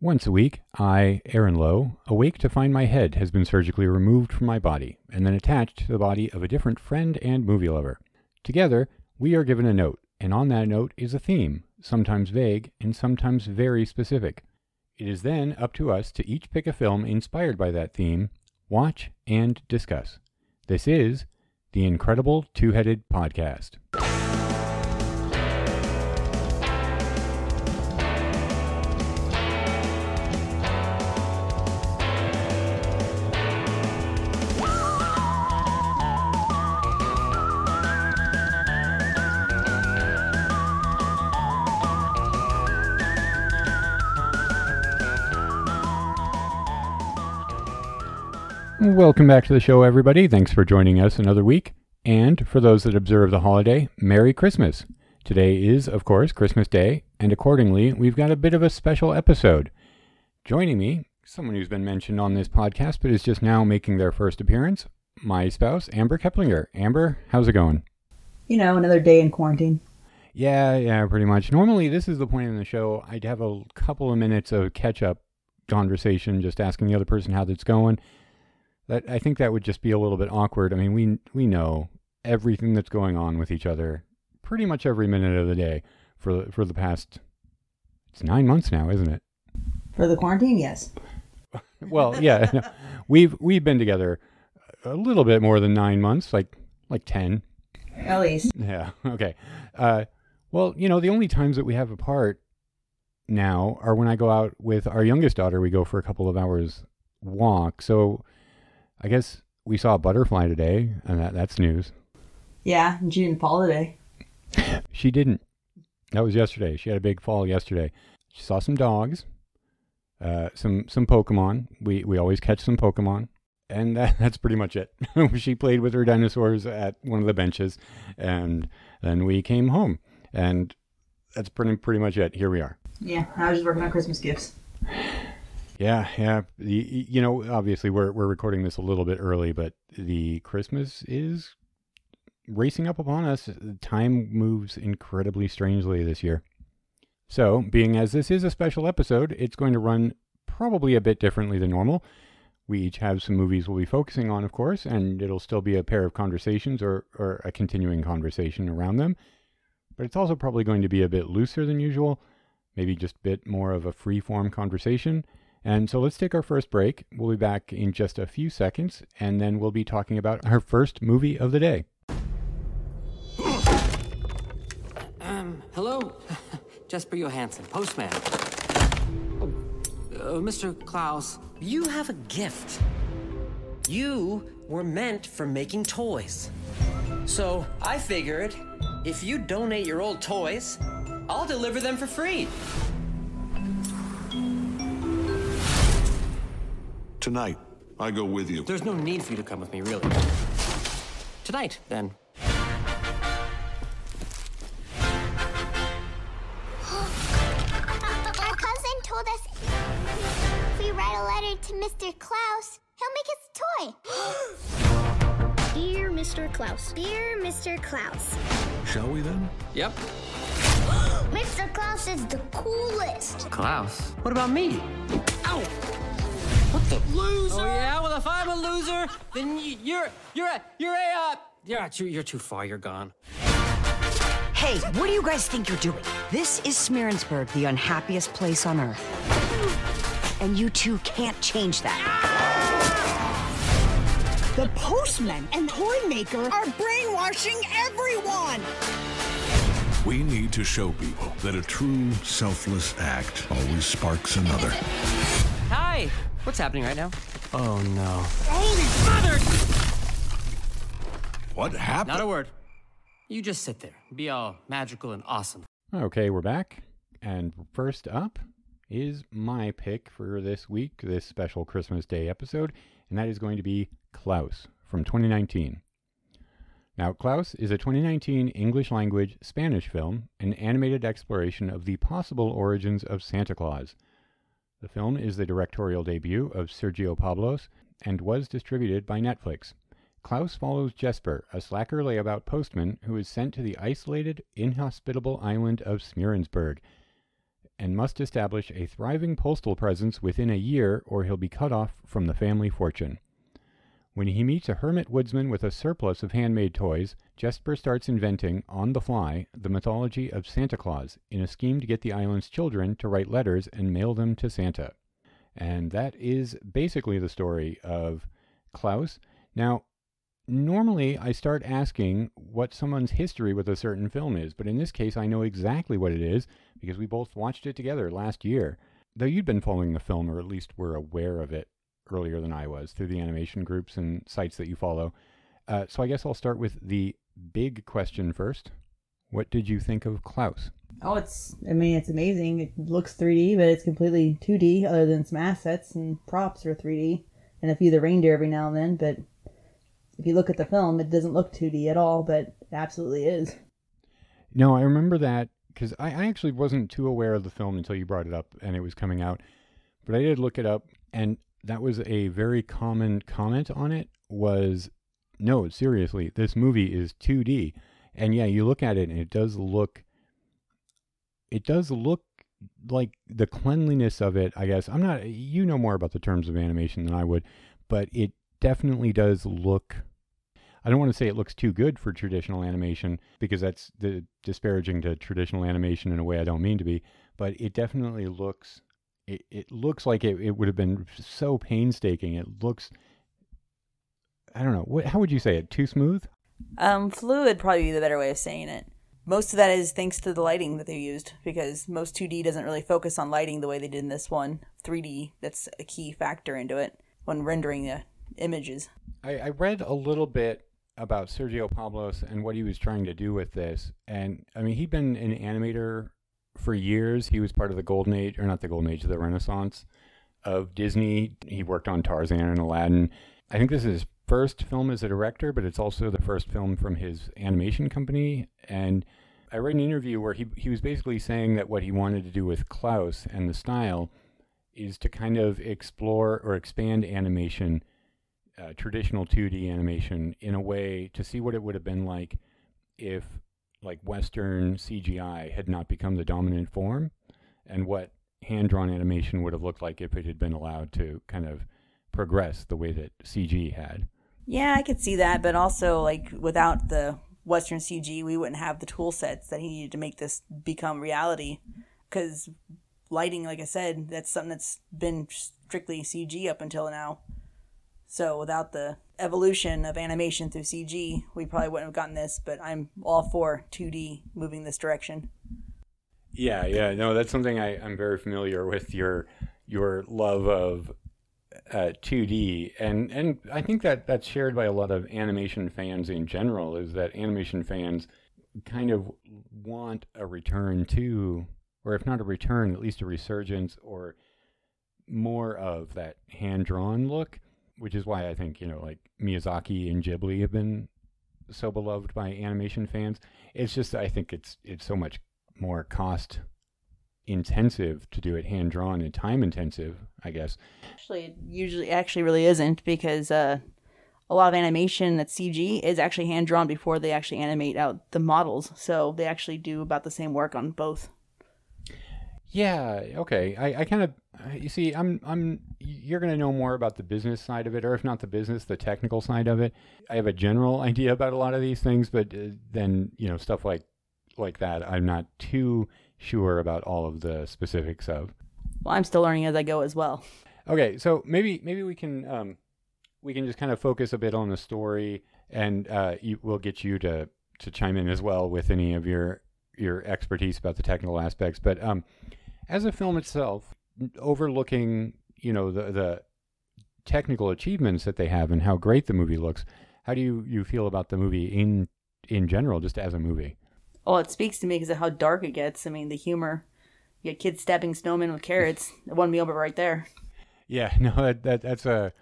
Once a week, I, Aaron Lowe, awake to find my head has been surgically removed from my body and then attached to the body of a different friend and movie lover. Together, we are given a note, and on that note is a theme, sometimes vague and sometimes very specific. It is then up to us to each pick a film inspired by that theme, watch, and discuss. This is the Incredible Two Headed Podcast. Welcome back to the show, everybody. Thanks for joining us another week. And for those that observe the holiday, Merry Christmas. Today is, of course, Christmas Day, and accordingly, we've got a bit of a special episode. Joining me, someone who's been mentioned on this podcast but is just now making their first appearance, my spouse, Amber Keplinger. Amber, how's it going? You know, another day in quarantine. Yeah, yeah, pretty much. Normally, this is the point in the show. I'd have a couple of minutes of catch up conversation, just asking the other person how that's going. That I think that would just be a little bit awkward. I mean, we we know everything that's going on with each other pretty much every minute of the day for for the past it's 9 months now, isn't it? For the quarantine, yes. well, yeah. no, we've we've been together a little bit more than 9 months, like like 10. At least. Yeah. Okay. Uh well, you know, the only times that we have apart now are when I go out with our youngest daughter. We go for a couple of hours walk. So I guess we saw a butterfly today, and that, that's news. Yeah, and she didn't fall today. She didn't. That was yesterday. She had a big fall yesterday. She saw some dogs, uh, some some Pokemon. We we always catch some Pokemon, and that, that's pretty much it. she played with her dinosaurs at one of the benches, and then we came home, and that's pretty pretty much it. Here we are. Yeah, I was just working on Christmas gifts. Yeah, yeah. The, you know, obviously we're we're recording this a little bit early, but the Christmas is racing up upon us. Time moves incredibly strangely this year. So, being as this is a special episode, it's going to run probably a bit differently than normal. We each have some movies we'll be focusing on, of course, and it'll still be a pair of conversations or, or a continuing conversation around them. But it's also probably going to be a bit looser than usual, maybe just a bit more of a free form conversation. And so let's take our first break. We'll be back in just a few seconds, and then we'll be talking about our first movie of the day. Um, hello? Jesper Johansson, postman. Oh, uh, Mr. Klaus. You have a gift. You were meant for making toys. So I figured if you donate your old toys, I'll deliver them for free. Tonight, I go with you. There's no need for you to come with me, really. Tonight, then. Our cousin told us if we write a letter to Mr. Klaus, he'll make us a toy. Dear Mr. Klaus. Dear Mr. Klaus. Shall we then? Yep. Mr. Klaus is the coolest. Klaus? What about me? Ow! What the loser? Oh, yeah? Well, if I'm a loser, then you're, you're a, you're a, uh, you're, too, you're too far. You're gone. Hey, what do you guys think you're doing? This is Smeerensburg, the unhappiest place on earth. And you two can't change that. The postman and toy maker are brainwashing everyone. We need to show people that a true selfless act always sparks another. Hi. What's happening right now? Oh, no. Holy mother! What happened? Not a word. You just sit there. Be all magical and awesome. Okay, we're back. And first up is my pick for this week, this special Christmas Day episode, and that is going to be Klaus from 2019. Now, Klaus is a 2019 English language Spanish film, an animated exploration of the possible origins of Santa Claus. The film is the directorial debut of Sergio Pablos and was distributed by Netflix. Klaus follows Jesper, a slacker layabout postman who is sent to the isolated, inhospitable island of Smeerensburg. and must establish a thriving postal presence within a year or he'll be cut off from the family fortune. When he meets a hermit woodsman with a surplus of handmade toys, Jesper starts inventing, on the fly, the mythology of Santa Claus in a scheme to get the island's children to write letters and mail them to Santa. And that is basically the story of Klaus. Now, normally I start asking what someone's history with a certain film is, but in this case I know exactly what it is because we both watched it together last year. Though you'd been following the film, or at least were aware of it earlier than I was through the animation groups and sites that you follow. Uh, so I guess I'll start with the big question first. What did you think of Klaus? Oh, it's, I mean, it's amazing. It looks 3D, but it's completely 2D, other than some assets and props are 3D, and a few of the reindeer every now and then. But if you look at the film, it doesn't look 2D at all, but it absolutely is. No, I remember that because I, I actually wasn't too aware of the film until you brought it up and it was coming out. But I did look it up, and that was a very common comment on it was no, seriously, this movie is 2D. And yeah, you look at it and it does look it does look like the cleanliness of it, I guess. I'm not you know more about the terms of animation than I would, but it definitely does look I don't want to say it looks too good for traditional animation because that's the disparaging to traditional animation in a way I don't mean to be, but it definitely looks it, it looks like it, it would have been so painstaking. It looks I don't know. What, how would you say it? Too smooth? Um, fluid probably be the better way of saying it. Most of that is thanks to the lighting that they used because most 2D doesn't really focus on lighting the way they did in this one. 3D, that's a key factor into it when rendering the images. I, I read a little bit about Sergio Pablos and what he was trying to do with this. And I mean, he'd been an animator for years. He was part of the golden age, or not the golden age, of the renaissance of Disney. He worked on Tarzan and Aladdin. I think this is first film as a director, but it's also the first film from his animation company. And I read an interview where he, he was basically saying that what he wanted to do with Klaus and the style is to kind of explore or expand animation, uh, traditional 2D animation, in a way to see what it would have been like if like Western CGI had not become the dominant form, and what hand drawn animation would have looked like if it had been allowed to kind of progress the way that CG had. Yeah, I could see that, but also like without the Western CG, we wouldn't have the tool sets that he needed to make this become reality. Because lighting, like I said, that's something that's been strictly CG up until now. So without the evolution of animation through CG, we probably wouldn't have gotten this. But I'm all for 2D moving this direction. Yeah, yeah, no, that's something I, I'm very familiar with. Your your love of uh, 2D, and and I think that that's shared by a lot of animation fans in general. Is that animation fans kind of want a return to, or if not a return, at least a resurgence or more of that hand drawn look, which is why I think you know like Miyazaki and Ghibli have been so beloved by animation fans. It's just I think it's it's so much more cost intensive to do it hand drawn and time intensive, I guess. Actually, it usually actually really isn't because uh, a lot of animation that's CG is actually hand drawn before they actually animate out the models. So they actually do about the same work on both. Yeah. Okay. I, I kind of you see I'm I'm you're going to know more about the business side of it, or if not the business, the technical side of it. I have a general idea about a lot of these things, but uh, then you know stuff like like that, I'm not too sure about all of the specifics of. Well, I'm still learning as I go as well. Okay, so maybe maybe we can um, we can just kind of focus a bit on the story, and uh, you, we'll get you to to chime in as well with any of your your expertise about the technical aspects. But um, as a film itself, overlooking you know the the technical achievements that they have and how great the movie looks, how do you you feel about the movie in in general, just as a movie? Well, it speaks to me because of how dark it gets. I mean, the humor. You get kids stabbing snowmen with carrots. It won me over right there. Yeah, no, that, that that's a.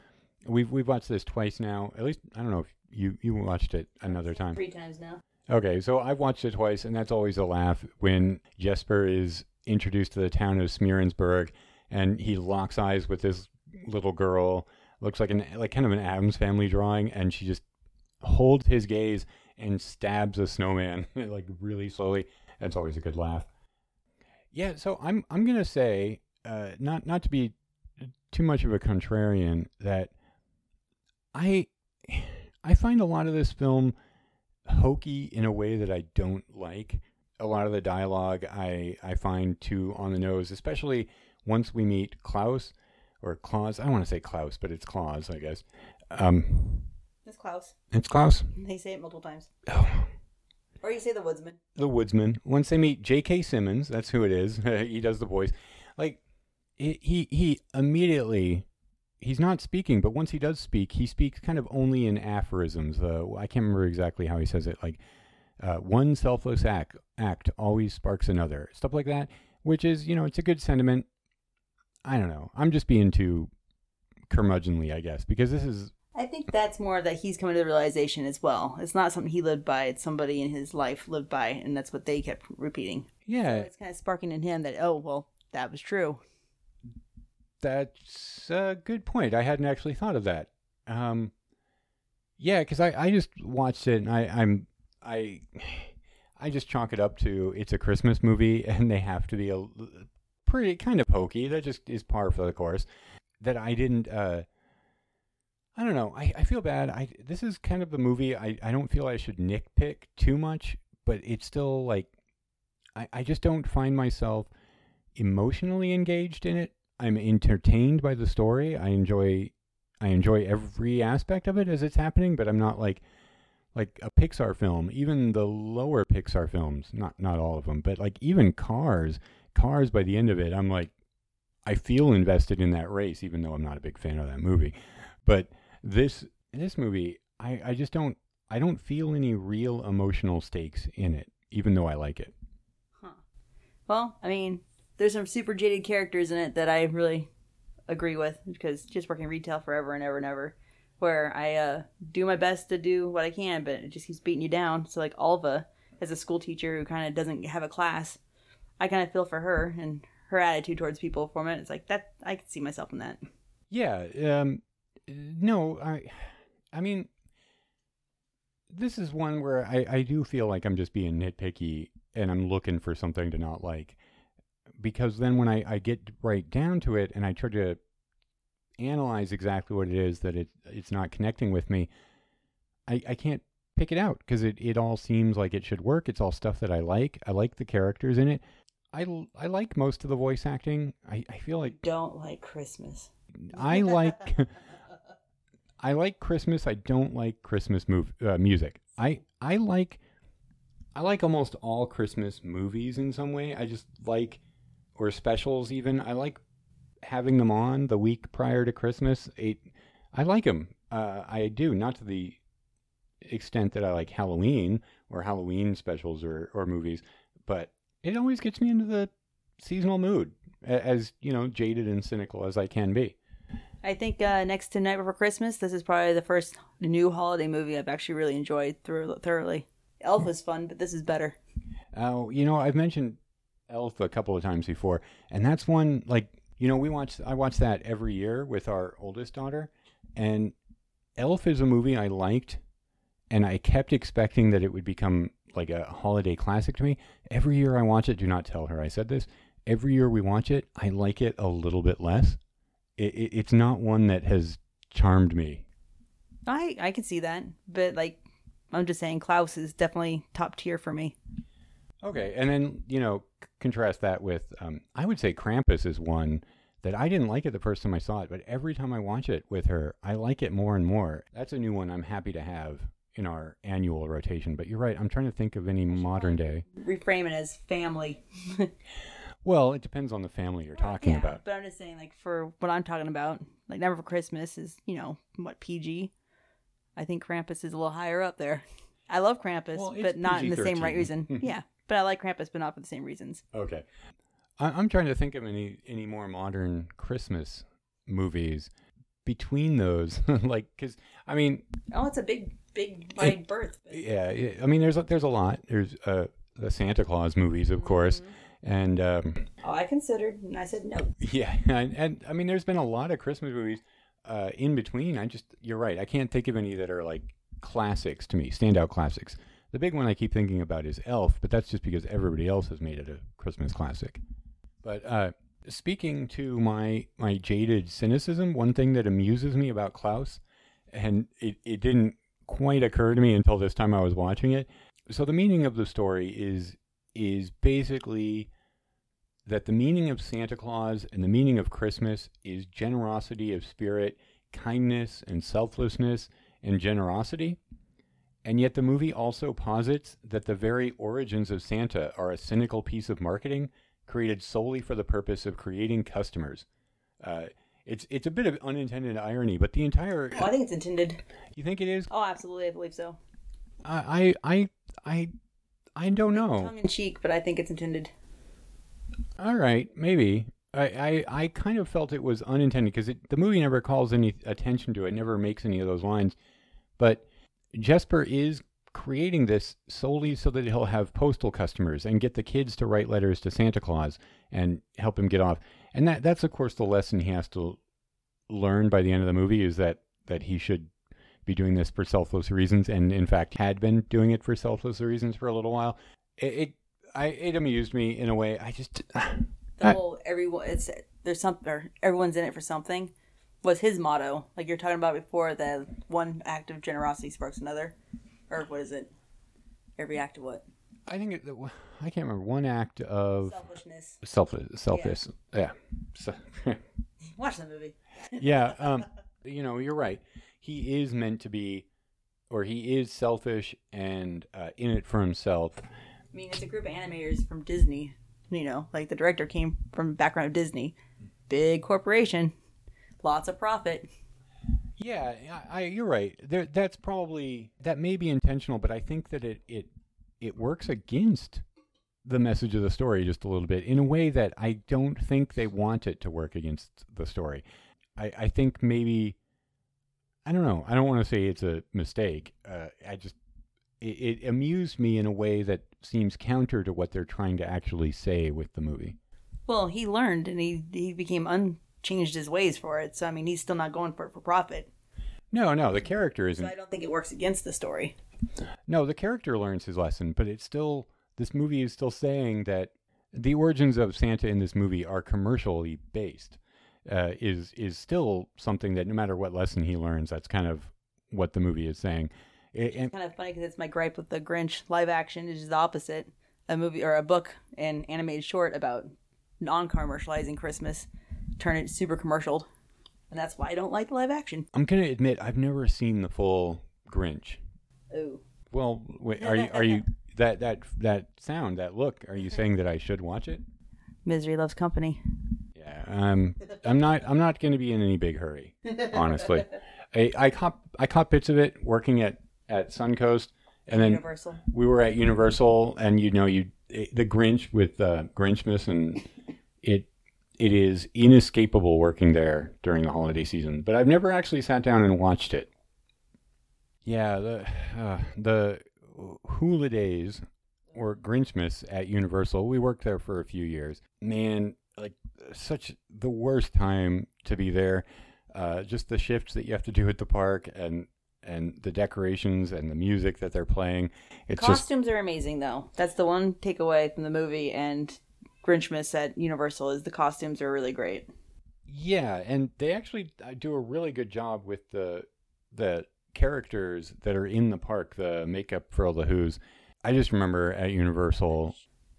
We've we've watched this twice now. At least I don't know if you you watched it another time. Three times now. Okay, so I've watched it twice, and that's always a laugh when Jesper is introduced to the town of Smeerensburg, and he locks eyes with this little girl. Looks like an like kind of an Addams Family drawing, and she just holds his gaze and stabs a snowman like really slowly. That's always a good laugh. Yeah, so I'm I'm gonna say, uh, not not to be too much of a contrarian, that I I find a lot of this film hokey in a way that I don't like. A lot of the dialogue I I find too on the nose, especially once we meet Klaus or Claus. I want to say Klaus, but it's Claus, I guess. Um, It's Klaus. it's Klaus. They say it multiple times. Oh. Or you say the woodsman. the woodsman. Once they meet J.K. Simmons, that's who it is. he does the voice. Like he, he he immediately he's not speaking, but once he does speak, he speaks kind of only in aphorisms. Uh, I can't remember exactly how he says it. Like uh, one selfless act act always sparks another. Stuff like that, which is you know it's a good sentiment. I don't know. I'm just being too curmudgeonly, I guess, because this is I think that's more that he's coming to the realization as well. It's not something he lived by, it's somebody in his life lived by, and that's what they kept repeating. yeah. It's kind of sparking in him that, oh, well, that was true. That's a good point. I hadn't actually thought of that. Um, yeah, because I, I just watched it and I, I'm I I just chalk it up to it's a Christmas movie and they have to be a pretty kind of hokey. That just is par for the course. That I didn't. Uh, I don't know. I, I feel bad. I this is kind of the movie. I, I don't feel I should nitpick too much, but it's still like I, I just don't find myself emotionally engaged in it. I'm entertained by the story. I enjoy I enjoy every aspect of it as it's happening, but I'm not like like a Pixar film, even the lower Pixar films, not not all of them, but like even Cars, Cars by the end of it, I'm like I feel invested in that race even though I'm not a big fan of that movie. But this this movie, I I just don't I don't feel any real emotional stakes in it even though I like it. Huh. Well, I mean, there's some super jaded characters in it that I really agree with because just working retail forever and ever and ever, where I uh, do my best to do what I can, but it just keeps beating you down. So like Alva, as a school teacher who kind of doesn't have a class, I kind of feel for her and her attitude towards people from it. It's like that I can see myself in that. Yeah. Um, no, I, I mean, this is one where I, I do feel like I'm just being nitpicky and I'm looking for something to not like. Because then when I, I get right down to it and I try to analyze exactly what it is that it it's not connecting with me, I, I can't pick it out because it, it all seems like it should work. It's all stuff that I like. I like the characters in it. I, I like most of the voice acting. I, I feel like Don't like Christmas. I like I like Christmas. I don't like Christmas move, uh, music. I I like I like almost all Christmas movies in some way. I just like or specials even. I like having them on the week prior to Christmas. It, I like them. Uh, I do not to the extent that I like Halloween or Halloween specials or or movies, but it always gets me into the seasonal mood as you know jaded and cynical as I can be. I think uh, next to Night Before Christmas, this is probably the first new holiday movie I've actually really enjoyed thor- thoroughly. Elf was fun, but this is better. Oh, you know, I've mentioned Elf a couple of times before, and that's one like you know we watch. I watch that every year with our oldest daughter, and Elf is a movie I liked, and I kept expecting that it would become like a holiday classic to me. Every year I watch it. Do not tell her I said this. Every year we watch it, I like it a little bit less. It, it, it's not one that has charmed me. I I can see that, but like I'm just saying, Klaus is definitely top tier for me. Okay, and then you know, contrast that with um, I would say Krampus is one that I didn't like it the first time I saw it, but every time I watch it with her, I like it more and more. That's a new one I'm happy to have in our annual rotation. But you're right, I'm trying to think of any modern day. Reframe it as family. Well, it depends on the family you're talking yeah, about. but I'm just saying, like for what I'm talking about, like Never for Christmas is you know what PG. I think Krampus is a little higher up there. I love Krampus, Well, but not in the same right reason. yeah, but I like Krampus, but not for the same reasons. Okay, I, I'm trying to think of any any more modern Christmas movies between those, like because I mean Oh, it's a big, big wide berth. yeah, yeah, I mean, there's a, there's a lot. There's uh, the Santa Claus movies, of course, and um, Oh, I considered, and I said no. yeah, and, and I mean, there's been a lot of Christmas movies uh, in between. I just, you're right. I can't think of any that are like classics to me, standout classics. The big one I keep thinking about is Elf, but that's just because everybody else has made it a Christmas classic. But uh, speaking to my my jaded cynicism, one thing that amuses me about Klaus, and it, it didn't quite occur to me until this time I was watching it. So the meaning of the story is is basically that the meaning of Santa Claus and the meaning of Christmas is generosity of spirit, kindness and selflessness and generosity. And yet the movie also posits that the very origins of Santa are a cynical piece of marketing created solely for the purpose of creating customers. Uh, it's it's a bit of unintended irony, but the entire Oh, I think it's intended. you think it is? Oh, absolutely, I believe so. I I I I, don't know. Tongue in cheek, but I think it's intended. All right, maybe. I, I, I kind of felt it was unintended because the movie never calls any attention to it, never makes any of those lines. But Jesper is creating this solely so that he'll have postal customers and get the kids to write letters to Santa Claus and help him get off. And that that's of course the lesson he has to learn by the end of the movie is that that he should be doing this for selfless reasons and in fact had been doing it for selfless reasons for a little while. It, it I it amused me in a way. I just The whole everyone it's there's something or everyone's in it for something was his motto. Like you're talking about before, that one act of generosity sparks another, or what is it? Every act of what? I think it, I can't remember one act of Selfishness. selfless, selfish. Yeah. So, Watch the movie. yeah. Um, you know, you're right. He is meant to be, or he is selfish and uh, in it for himself. I mean, it's a group of animators from Disney. You know, like the director came from background of Disney, big corporation, lots of profit. Yeah, I, I, you're right. There, that's probably that may be intentional, but I think that it it it works against the message of the story just a little bit in a way that I don't think they want it to work against the story. I, I think maybe I don't know. I don't want to say it's a mistake. Uh, I just it, it amused me in a way that seems counter to what they're trying to actually say with the movie. Well, he learned and he he became unchanged his ways for it. So I mean, he's still not going for it for profit. No, no, the character isn't. So I don't think it works against the story. No, the character learns his lesson, but it's still this movie is still saying that the origins of Santa in this movie are commercially based. Uh, is is still something that no matter what lesson he learns, that's kind of what the movie is saying. It, and, It's kind of funny because it's my gripe with the Grinch live action is the opposite. A movie or a book and animated short about non-commercializing Christmas, turn it super commercial, and that's why I don't like the live action. I'm gonna admit I've never seen the full Grinch. Ooh. Well, wait, are you are you that that that sound that look? Are you saying that I should watch it? Misery loves company. Yeah, um, I'm not. I'm not going to be in any big hurry, honestly. I, I caught I caught bits of it working at at Suncoast, and then Universal. we were at Universal, and you know, you the Grinch with uh, Grinchmas, and it it is inescapable working there during the holiday season. But I've never actually sat down and watched it. Yeah, the uh, the Hula Days or Grinchmas at Universal. We worked there for a few years. Man, like such the worst time to be there. Uh, just the shifts that you have to do at the park and and the decorations and the music that they're playing. It's just Costumes are amazing though. That's the one takeaway from the movie and Grinchmas at Universal is the costumes are really great. yeah, and they actually uh, do a really good job with the the characters that are in the park, the makeup for all the Who's. I just remember at Universal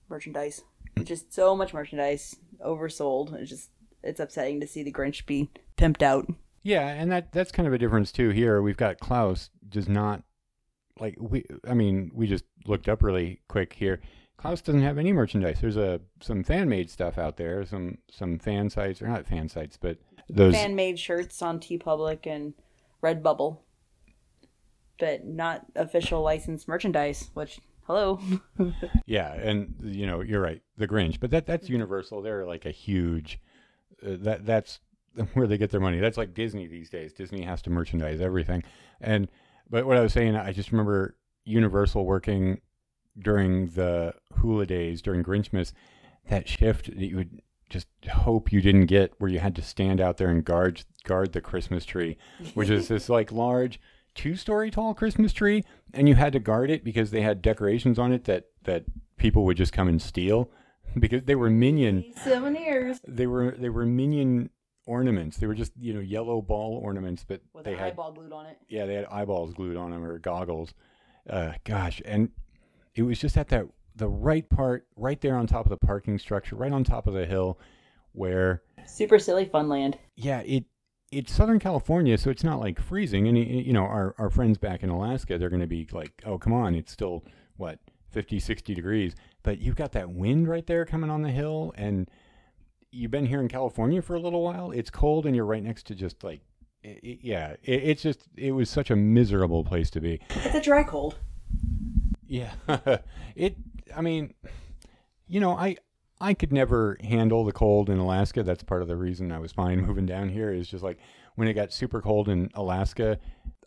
Merchandise. Just so much merchandise oversold. It's just it's upsetting to see the Grinch be pimped out. Yeah, and that that's kind of a difference too. Here we've got Klaus does not like we. I mean, we just looked up really quick here. Klaus doesn't have any merchandise. There's a some fan made stuff out there, some some fan sites or not fan sites, but those Fan made shirts on TeePublic and Redbubble. But not official licensed merchandise, which hello. yeah, and you know you're right, the Grinch, but that that's Universal. They're like a huge uh, that that's where they get their money. That's like Disney these days. Disney has to merchandise everything, and but what I was saying, I just remember Universal working during the Hula Days during Grinchmas. That shift that you would just hope you didn't get, where you had to stand out there and guard guard the Christmas tree, which is this like large two story tall Christmas tree, and you had to guard it because they had decorations on it that that people would just come and steal. because they were minion. Souvenirs They were they were minion ornaments. They were just you know yellow ball ornaments, but With they had eyeball glued on it. yeah they had eyeballs glued on them or goggles. Uh, gosh, and it was just at that the right part, right there on top of the parking structure, right on top of the hill, where Super silly Funland. yeah it it's Southern California, so it's not like freezing. And you know our our friends back in Alaska, they're going to be like, oh come on, it's still what 50, 60 degrees, but you've got that wind right there coming on the hill, and you've been here in California for a little while. It's cold, and you're right next to just like. i i yeah, it, it's just it was such a miserable place to be. It's a dry cold. Yeah. it I mean, you know, I I could never handle the cold in Alaska. That's part of the reason I was fine moving down here is just like when it got super cold in Alaska,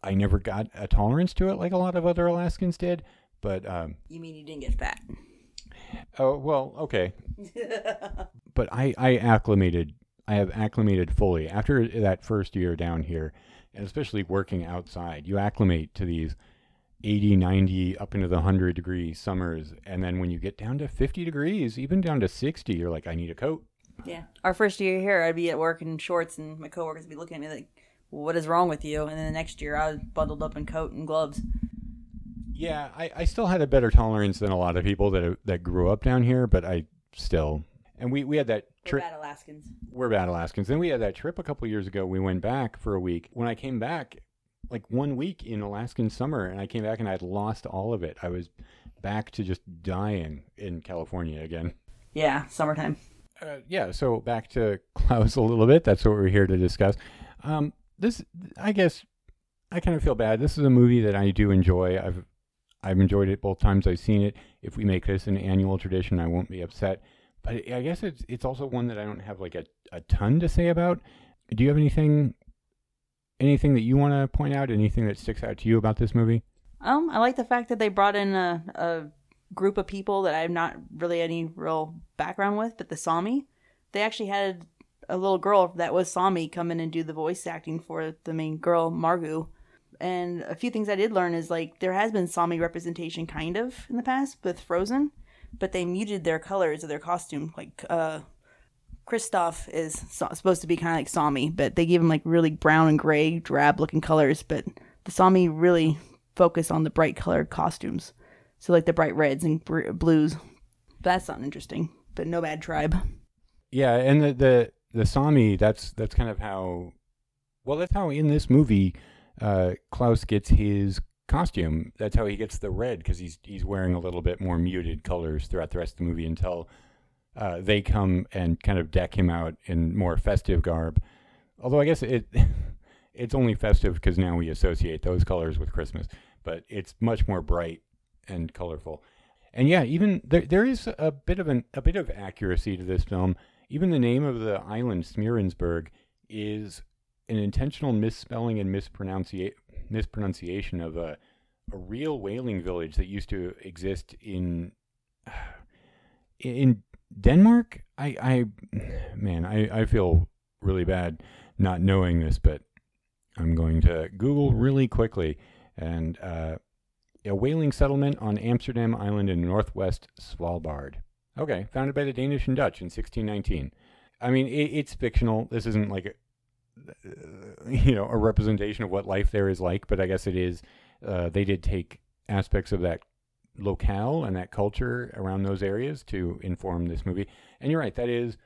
I never got a tolerance to it like a lot of other Alaskans did. But um You mean you didn't get fat? oh well, okay. but I I acclimated I have acclimated fully after that first year down here, and especially working outside. You acclimate to these 80, 90, up into the 100 degree summers. And then when you get down to 50 degrees, even down to 60, you're like, I need a coat. Yeah. Our first year here, I'd be at work in shorts, and my coworkers would be looking at me like, "What is wrong with you?" And then the next year, I was bundled up in coat and gloves. Yeah, I, I still had a better tolerance than a lot of people that that grew up down here, but I still. And we, we had that trip. We're bad Alaskans. We're bad Alaskans. Then we had that trip a couple years ago. We went back for a week. When I came back, like one week in Alaskan summer, and I came back and I'd lost all of it. I was back to just dying in California again. Yeah, summertime. Uh, yeah, so back to Klaus a little bit. That's what we're here to discuss. Um, this, I guess, I kind of feel bad. This is a movie that I do enjoy. I've, I've enjoyed it both times I've seen it. If we make this an annual tradition, I won't be upset. But I guess it's it's also one that I don't have like a, a ton to say about. Do you have anything, anything that you want to point out? Anything that sticks out to you about this movie? Um, I like the fact that they brought in a, a group of people that I have not really any real background with, but the Sami. They actually had a little girl that was Sami come in and do the voice acting for the main girl, Margu. And a few things I did learn is like there has been Sami representation kind of in the past with Frozen, but they muted their colors of their costume. Like uh Kristoff is supposed to be kind of like Sami, but they give him like really brown and gray, drab looking colors. But the Sami really focus on the bright colored costumes. So like the bright reds and blues. That's not interesting, but no bad tribe. Yeah, and the the the Sami. That's that's kind of how. Well, that's how in this movie, uh, Klaus gets his costume. That's how he gets the red because he's he's wearing a little bit more muted colors throughout the rest of the movie until uh, they come and kind of deck him out in more festive garb. Although I guess it it's only festive because now we associate those colors with Christmas, but it's much more bright and colorful. And yeah, even there there is a bit of an a bit of accuracy to this film. Even the name of the island, Smeerensburg, is an intentional misspelling and mispronuncia- mispronunciation of a a real whaling village that used to exist in in Denmark. I I man, I I feel really bad not knowing this, but I'm going to Google really quickly and uh, a whaling settlement on Amsterdam Island in northwest Svalbard. Okay, founded by the Danish and Dutch in 1619. I mean, it, it's fictional. This isn't like, a, you know, a representation of what life there is like, but I guess it is. Uh, they did take aspects of that locale and that culture around those areas to inform this movie. And you're right, that is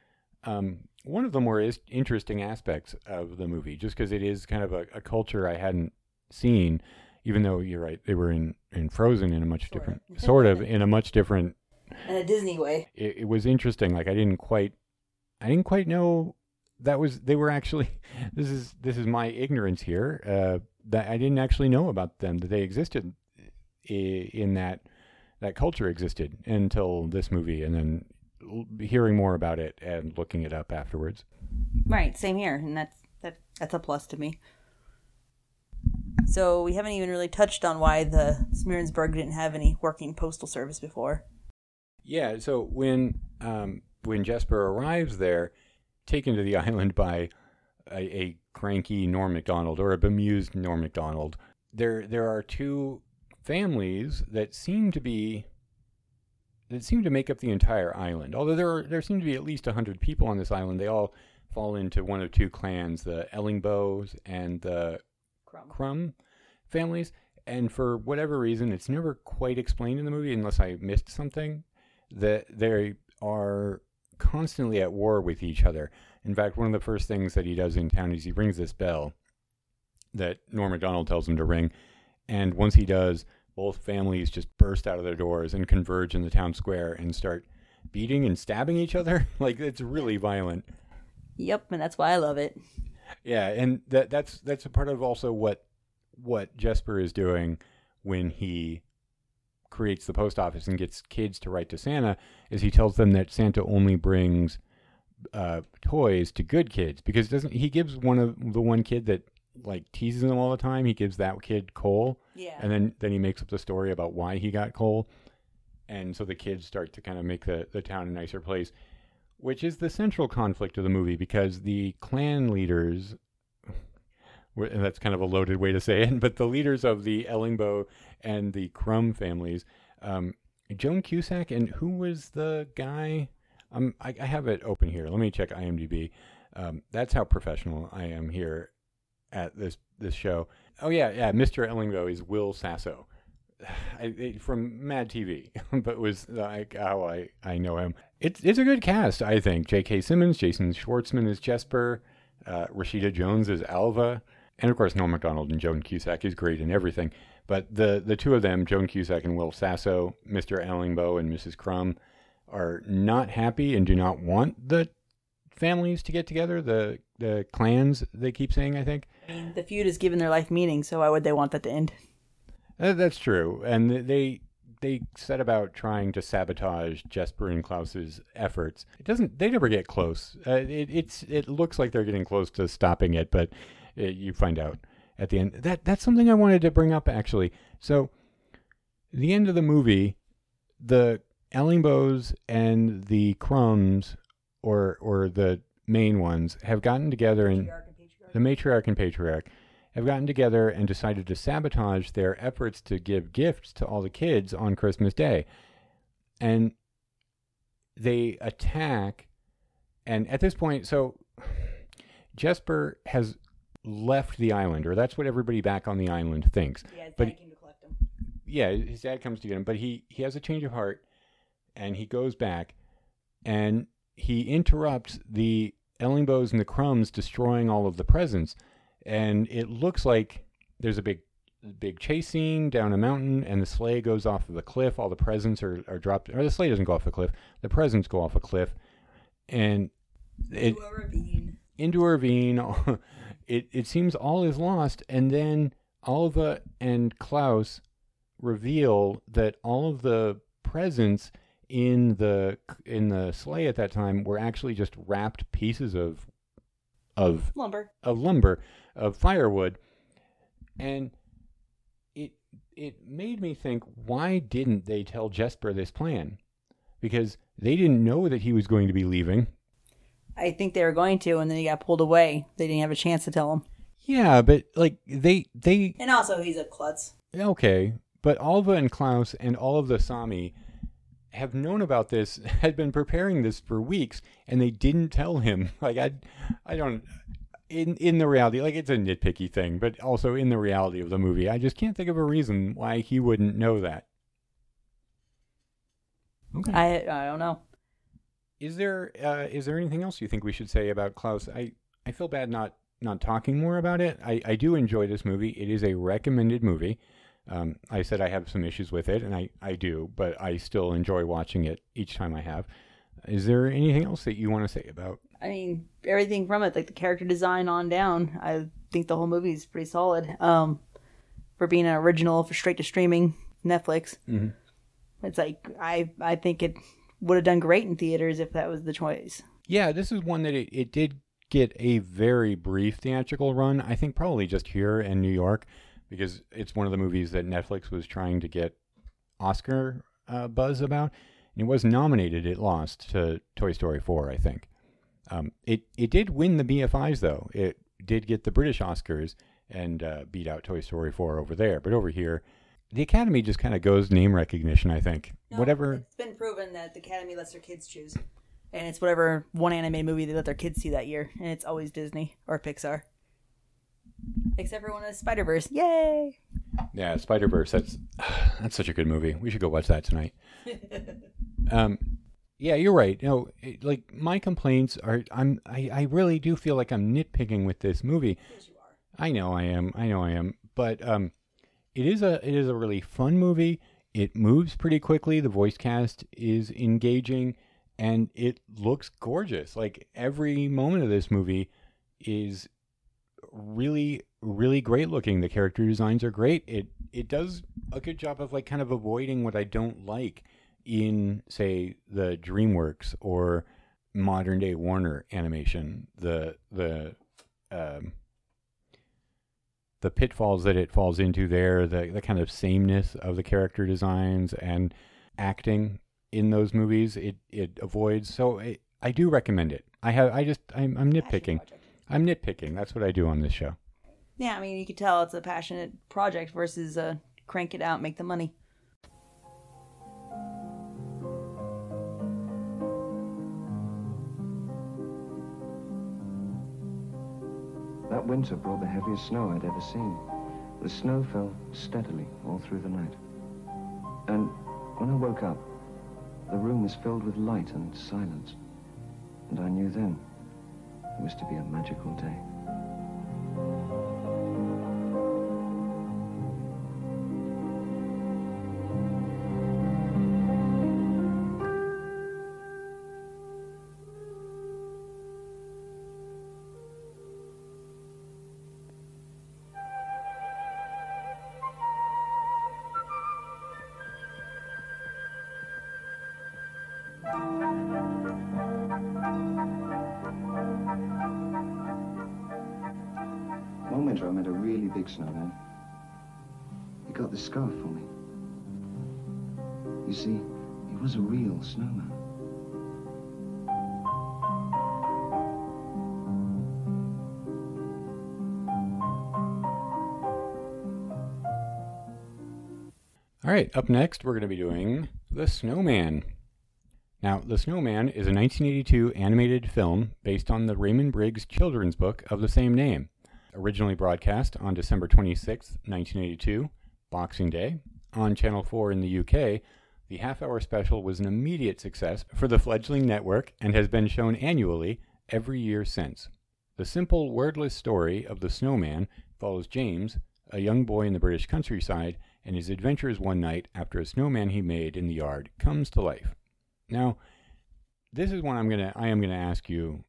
um, one of the more is- interesting aspects of the movie, just because it is kind of a, a culture I hadn't seen. Even though you're right, they were in, in Frozen in a much different, sort of in a much different In a Disney way. it, it was interesting. Like I didn't quite, I didn't quite know that was they were actually. This is this is my ignorance here. Uh, that I didn't actually know about them that they existed in that that culture existed until this movie, and then hearing more about it and looking it up afterwards. Right, same here, and that's that that's a plus to me. So we haven't even really touched on why the Smeerensburg didn't have any working postal service before. Yeah. So when um, when Jesper arrives there, taken to the island by a, a cranky Norm Macdonald or a bemused Norm Macdonald, there there are two families that seem to be that seem to make up the entire island. Although there are, there seem to be at least hundred people on this island, they all fall into one of two clans: the Ellingboes and the Krum. Krum families. And for whatever reason, it's never quite explained in the movie, unless I missed something. That they are constantly at war with each other. In fact, one of the first things that he does in town is he rings this bell that Norm Macdonald tells him to ring. And once he does, both families just burst out of their doors and converge in the town square and start beating and stabbing each other. like it's really violent. Yep, and that's why I love it. Yeah, and that that's that's a part of also what what Jesper is doing when he creates the post office and gets kids to write to Santa is he tells them that Santa only brings uh, toys to good kids because doesn't he gives one of the one kid that like teases him all the time he gives that kid coal Yeah. and then then he makes up the story about why he got coal and so the kids start to kind of make the the town a nicer place which is the central conflict of the movie because the clan leaders and that's kind of a loaded way to say it, but the leaders of the Ellingboe and the Krum families, um, Joan Cusack, and who was the guy? Um, I, I have it open here. Let me check IMDb. Um, that's how professional I am here at this this show. Oh yeah, yeah. Mr. Ellingboe is Will Sasso. I, it, from Mad TV, but was like how I, I know him. It's it's a good cast, I think. J.K. Simmons, Jason Schwartzman is Jesper, uh, Rashida Jones is Alva, and of course Norm Macdonald and Joan Cusack is great in everything. But the the two of them, Joan Cusack and Will Sasso, Mr. Ellingboe and Mrs. Krum, are not happy and do not want the families to get together. The the clans they keep saying, I think. I mean, the feud has given their life meaning, so why would they want that to end? Uh, that's true, and they they set about trying to sabotage Jesper and Klaus's efforts. It doesn't. They never get close. Uh, it, it's it looks like they're getting close to stopping it, but uh you find out at the end. That that's something I wanted to bring up actually. So, the end of the movie, the Ellingboes and the Krums, or or the main ones, have gotten together and the matriarch and patriarch have gotten together and decided to sabotage their efforts to give gifts to all the kids on Christmas Day. And they attack, and at this point, so Jesper has left the island, or that's what everybody back on the island thinks. Yeah, his but dad came to collect him. yeah, his dad comes to get him, but he he has a change of heart, and he goes back, and he interrupts the Ellingboes and the Krums destroying all of the presents, and it looks like there's a big big chase scene down a mountain, and the sleigh goes off of the cliff. All the presents are, are dropped, or the sleigh doesn't go off the cliff. The presents go off a cliff, and it Into a ravine. into a ravine. it it seems all is lost, and then Alva and Klaus reveal that all of the presents in the in the sleigh at that time were actually just wrapped pieces of of Lumber. of lumber of firewood and it it made me think why didn't they tell Jesper this plan because they didn't know that he was going to be leaving I think they were going to, and then he got pulled away. They didn't have a chance to tell him. yeah but like they they And also, he's a klutz. Okay, but Alva and Klaus and all of the Sami have known about this, had been preparing this for weeks, and they didn't tell him. Like I, I don't. In in the reality, like it's a nitpicky thing, but also in the reality of the movie, I just can't think of a reason why he wouldn't know that. Okay. I I don't know. Is there uh, is there anything else you think we should say about Klaus? I, I feel bad not not talking more about it. I, I do enjoy this movie. It is a recommended movie. Um, I said I have some issues with it, and I, I do, but I still enjoy watching it each time I have. Is there anything else that you want to say about? I mean, everything from it, like the character design on down, I think the whole movie is pretty solid. Um, for being an original for straight to streaming Netflix, Mhm. it's like I I think it would have done great in theaters if that was the choice. Yeah, this is one that it, it did get a very brief theatrical run. I think probably just here in New York, because it's one of the movies that Netflix was trying to get Oscar uh, buzz about. And it was nominated. It lost to Toy Story 4, I think. Um, it it did win the BFIs though. It did get the British Oscars and uh, beat out Toy Story 4 over there. But over here, the Academy just kind of goes name recognition. I think whatever. It's been proven that the Academy lets their kids choose, and it's whatever one animated movie they let their kids see that year, and it's always Disney or Pixar, except for one of Spider Verse. Yay! Yeah, Spider Verse. That's that's such a good movie. We should go watch that tonight. um, yeah, you're right. You know, it- like my complaints are, I'm, I, I really do feel like I'm nitpicking with this movie. Yes, you are. I know I am. I know I am. But um, it is a, it is a really fun movie. It moves pretty quickly. The voice cast is engaging, and it looks gorgeous. Like every moment of this movie is really really great looking. The character designs are great. It it does a good job of like kind of avoiding what i don't like in say the dreamworks or modern day warner animation. The the um the pitfalls that it falls into there the the kind of sameness of the character designs and acting in those movies it it avoids. So I, I do recommend it. I have i just i'm, I'm nitpicking i'm nitpicking that's what i do on this show Yeah, I mean, you could tell it's a passionate project versus uh, crank it out, make the money. That winter brought the heaviest snow I'd ever seen. The snow fell steadily all through the night. And when I woke up, the room was filled with light and silence. And I knew then it was to be a magical day. Right, up next, we're going to be doing The Snowman. Now, The Snowman is a 1982 animated film based on the Raymond Briggs children's book of the same name. Originally broadcast on December 26, 1982, Boxing Day, on Channel 4 in the UK, the half hour special was an immediate success for the fledgling network and has been shown annually every year since. The simple, wordless story of the snowman follows James, a young boy in the British countryside, and his adventures one night after a snowman he made in the yard comes to life. Now, this is one I'm gonna I am gonna ask you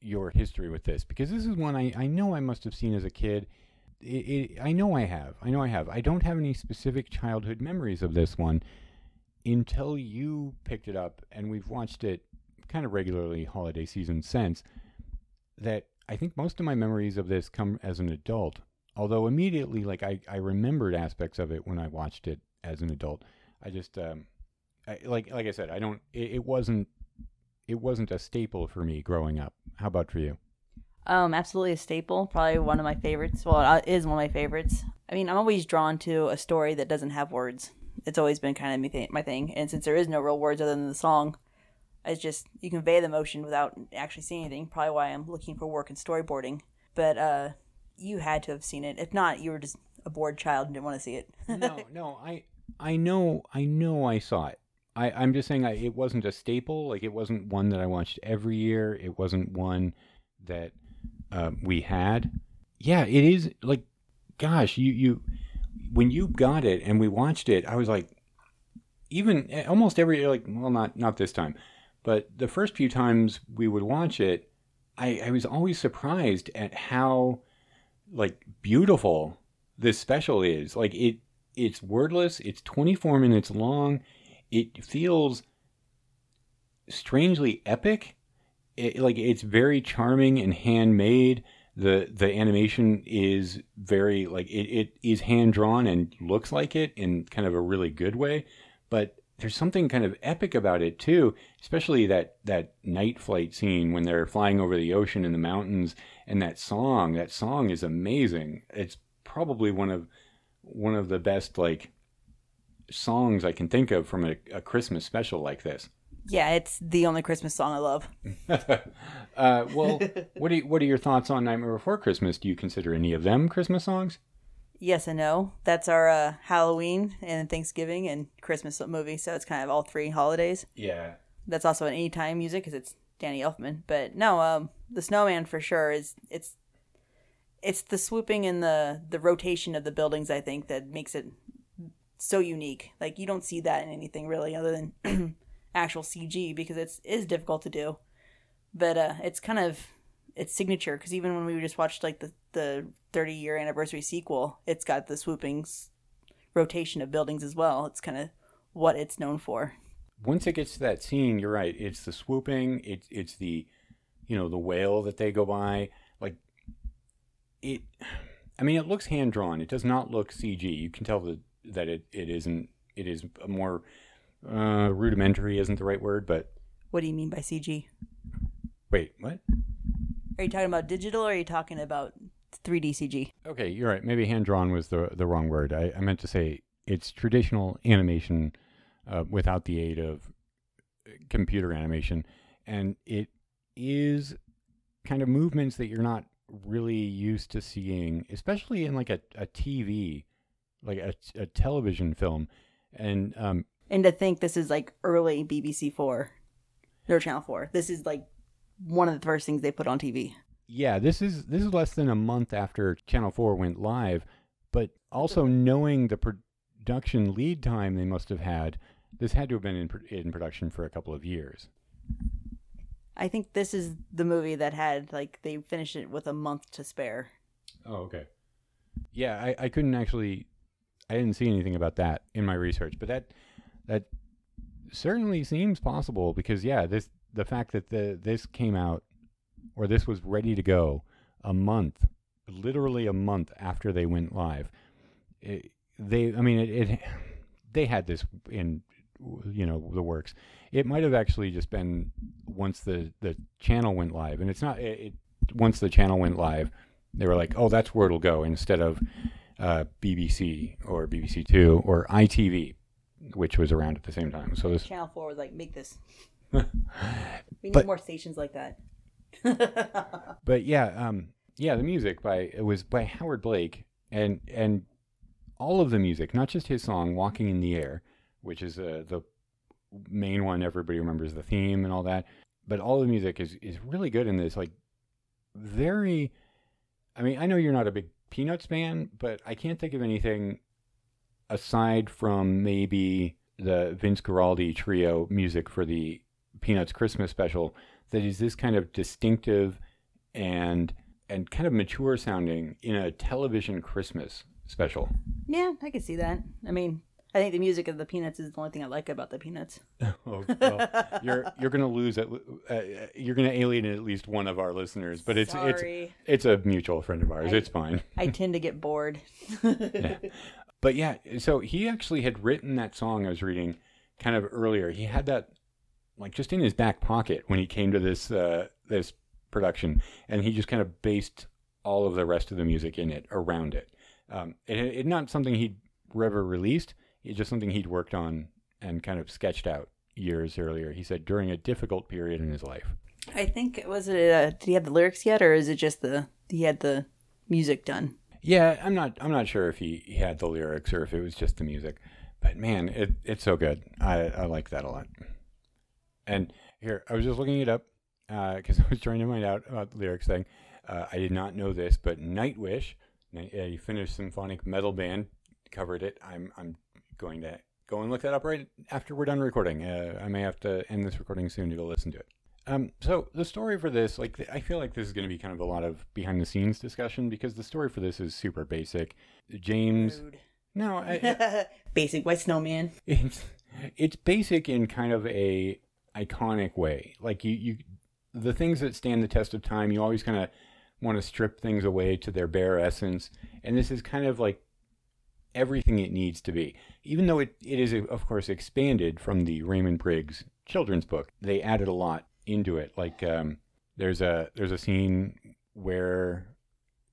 your history with this because this is one I, I know I must have seen as a kid. It, it, I know I have. I know I have. I don't have any specific childhood memories of this one until you picked it up and we've watched it kind of regularly holiday season since that I think most of my memories of this come as an adult. Although immediately, like I, I remembered aspects of it when I watched it as an adult. I just, um, I, like like I said, I don't. It, it wasn't. It wasn't a staple for me growing up. How about for you? Um, absolutely a staple. Probably one of my favorites. Well, it is one of my favorites. I mean, I'm always drawn to a story that doesn't have words. It's always been kind of my thing- my thing. And since there is no real words other than the song, it's just you convey the emotion without actually seeing anything. Probably why I'm looking for work in storyboarding. But uh, you had to have seen it. If not, you were just a bored child and didn't want to see it. no, no, I I know I know I saw it. I I'm just saying I, it wasn't a staple. Like it wasn't one that I watched every year. It wasn't one that uh, we had. Yeah, it is like, gosh, you you when you got it and we watched it, I was like, even eh, almost every like well not not this time, but the first few times we would watch it, I I was always surprised at how like beautiful this special is. Like it it's wordless, it's 24 minutes long. It feels strangely epic. It, like it's very charming and handmade. The the animation is very like it, it is hand drawn and looks like it in kind of a really good way. But there's something kind of epic about it too, especially that that night flight scene when they're flying over the ocean and the mountains and that song. That song is amazing. It's probably one of one of the best like songs I can think of from a, a Christmas special like this. Yeah, it's the only Christmas song I love. uh, well, what are what are your thoughts on Nightmare Before Christmas? Do you consider any of them Christmas songs? Yes and no. That's our uh, Halloween and Thanksgiving and Christmas movie, so it's kind of all three holidays. Yeah. That's also an anytime music because it's Danny Elfman. But no, um, the Snowman for sure is it's it's the swooping and the the rotation of the buildings. I think that makes it so unique. Like you don't see that in anything really other than actual CG because it's is difficult to do. But uh, it's kind of its signature because even when we just watched like the the 30 year anniversary sequel, it's got the swooping rotation of buildings as well. It's kind of what it's known for. Once it gets to that scene, you're right. It's the swooping. It's it's the, you know, the whale that they go by. Like it. I mean, it looks hand drawn. It does not look CG. You can tell that that it, it isn't. It is a more uh, rudimentary. Isn't the right word, but What do you mean by CG? wait, what? Are you talking about digital or are you talking about 3D CG? Okay, you're right. Maybe hand drawn was the the wrong word. I, I meant to say it's traditional animation uh, without the aid of uh, computer animation, and it is kind of movements that you're not really used to seeing, especially in like a, a TV, like a, a television film, and um, And to think this is like early BBC 4 or Channel 4. This is like one of the first things they put on TV. Yeah, this is this is less than a month after Channel 4 went live, but also knowing the production lead time they must have had, this had to have been in, in production for a couple of years. I think this is the movie that had like they finished it with a month to spare. Oh, okay. Yeah, I, I couldn't actually I didn't see anything about that in my research, but that that certainly seems possible because yeah, this the fact that the this came out or this was ready to go a month, literally a month after they went live. It, they, I mean, it, it, they had this in, you know, the works. It might have actually just been once the the channel went live, and it's not. It, once the channel went live, they were like, oh, that's where it'll go instead of uh, BBC or BBC Two or ITV, which was around at the same time. So this Channel 4 was like, make this. We need But- more stations like that. but yeah, um, yeah, the music by it was by Howard Blake, and and all of the music, not just his song "Walking in the Air," which is uh, the main one everybody remembers the theme and all that, but all the music is is really good in this. Like very, I mean, I know you're not a big Peanuts fan, but I can't think of anything aside from maybe the Vince Guaraldi trio music for the Peanuts Christmas special that is this kind of distinctive and and kind of mature sounding in a television Christmas special. Yeah, I can see that. I mean, I think the music of the Peanuts is the only thing I like about the Peanuts. Oh, well, you're you're gonna lose at uh, you're gonna alienate at least one of our listeners, but it's Sorry. it's it's a mutual friend of ours. I- it's fine. I tend to get bored. Yeah. But yeah, so he actually had written that song I was reading kind of earlier. He had that like just in his back pocket when he came to this uh, this production, and he just kind of based all of the rest of the music in it around it. Um, it, it not something he'd ever released. It's just something he'd worked on and kind of sketched out years earlier. He said during a difficult period in his life. I think was it? Uh, did he have the lyrics yet, or is it just the he had the music done? Yeah, I'm not. I'm not sure if he, he had the lyrics or if it was just the music, but man, it it's so good. I I like that a lot. And here, I was just looking it up because I was trying to find out about the lyrics thing. Uh, I did not know this, but Nightwish, a Finnish symphonic metal band, covered it. I'm I'm going to go and look that up right after we're done recording. Uh, I may have to end this recording soon to go listen to it. Um, so the story for this, like, I feel like this is going to be kind of a lot of behind the scenes discussion because the story for this is super basic. James, no, I, Basic white snowman. it's it's basic in kind of a iconic way. Like you, you, the things that stand the test of time, you always kind of want to strip things away to their bare essence, and this is kind of like everything it needs to be. Even though it, it is, of course, expanded from the Raymond Briggs children's book, they added a lot into it. Like um, there's a there's a scene where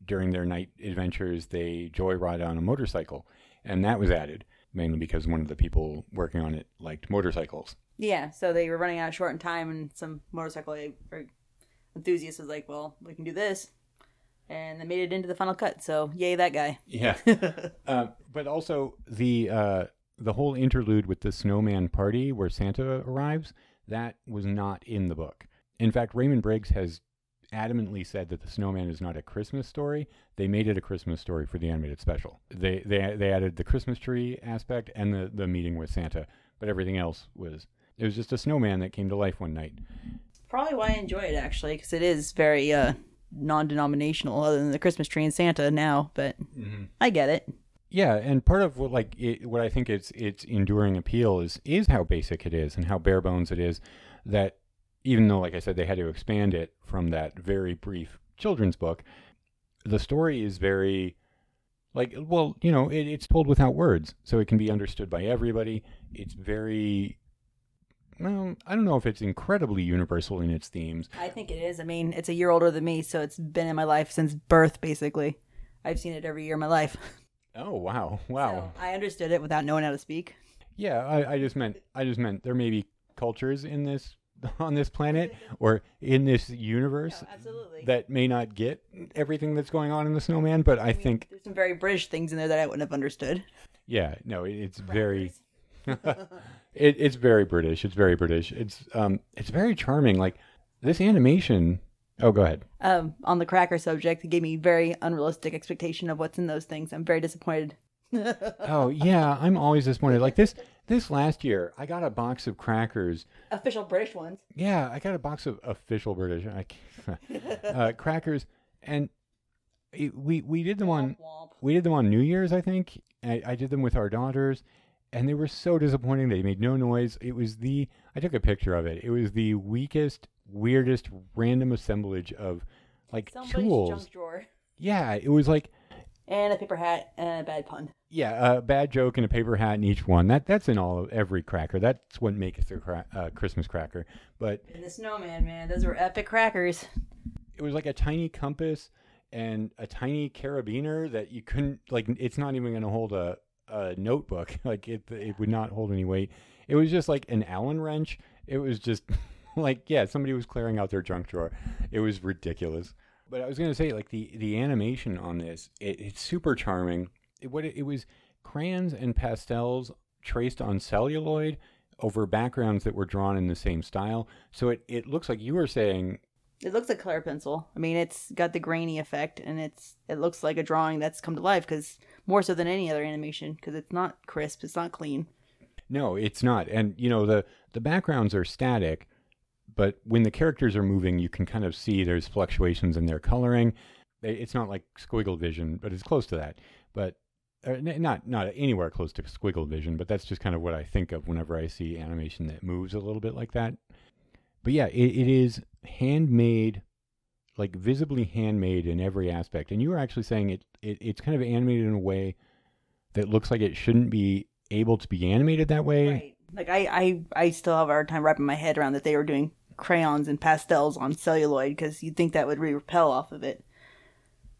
during their night adventures they joyride on a motorcycle, and that was added. mainly because one of the people working on it liked motorcycles. Yeah, so they were running out of short in time, and some motorcycle enthusiast was like, "Well, we can do this," and they made it into the final cut. So, yay, that guy. Yeah. uh, but also the uh, the whole interlude with the snowman party where Santa arrives that was not in the book. In fact, Raymond Briggs has adamantly said that the snowman is not a Christmas story. They made it a Christmas story for the animated special. They they they added the Christmas tree aspect and the the meeting with Santa, but everything else was it was just a snowman that came to life one night. Probably why I enjoy it actually, because it is very uh, non-denominational, other than the Christmas tree and Santa now. But mm-hmm. I get it. Yeah, and part of what like it, what I think its its enduring appeal is is how basic it is and how bare bones it is. That even though, like I said, they had to expand it from that very brief children's book, the story is very like well, you know, it, it's told without words, so it can be understood by everybody. It's very well, I don't know if it's incredibly universal in its themes. I think it is. I mean, it's a year older than me, so it's been in my life since birth, basically. I've seen it every year of my life. Oh wow, wow! So I understood it without knowing how to speak. Yeah, I, I just meant, I just meant there may be cultures in this on this planet or in this universe no, that may not get everything that's going on in the snowman, but I, I mean, think there's some very British things in there that I wouldn't have understood. Yeah, no, it, it's very it, it's very British. It's very British. It's um, it's very charming. Like this animation. Oh, go ahead. Um, on the cracker subject, it gave me very unrealistic expectation of what's in those things. I'm very disappointed. oh yeah, I'm always disappointed. Like this this last year, I got a box of crackers. Official British ones. Yeah, I got a box of official British uh, crackers, and it, we we did them on we did them on New Year's, I think. I, I did them with our daughters, and they were so disappointing. They made no noise. It was the I took a picture of it. It was the weakest, weirdest, random assemblage of like Somebody's tools. Junk drawer. Yeah, it was like and a paper hat and a bad pun. Yeah, a bad joke and a paper hat in each one. That that's in all of every cracker. That's what makes a cra- uh, Christmas cracker. But and the snowman, man, those were epic crackers. It was like a tiny compass and a tiny carabiner that you couldn't like. It's not even going to hold a a notebook. Like it, it would not hold any weight. It was just like an Allen wrench. It was just like yeah, somebody was clearing out their junk drawer. It was ridiculous. But I was gonna say like the the animation on this, it, it's super charming. It, what it, it was crayons and pastels traced on celluloid over backgrounds that were drawn in the same style. So it, it looks like you were saying it looks like color pencil. I mean, it's got the grainy effect, and it's it looks like a drawing that's come to life because more so than any other animation because it's not crisp, it's not clean. No, it's not. And you know the the backgrounds are static, but when the characters are moving, you can kind of see there's fluctuations in their coloring. It's not like squiggle vision, but it's close to that. But uh, not not anywhere close to squiggle vision, but that's just kind of what I think of whenever I see animation that moves a little bit like that. But yeah, it, it is handmade, like visibly handmade in every aspect. And you were actually saying it, it it's kind of animated in a way that looks like it shouldn't be able to be animated that way. Right. Like I, I, I still have a hard time wrapping my head around that they were doing crayons and pastels on celluloid because you'd think that would repel off of it.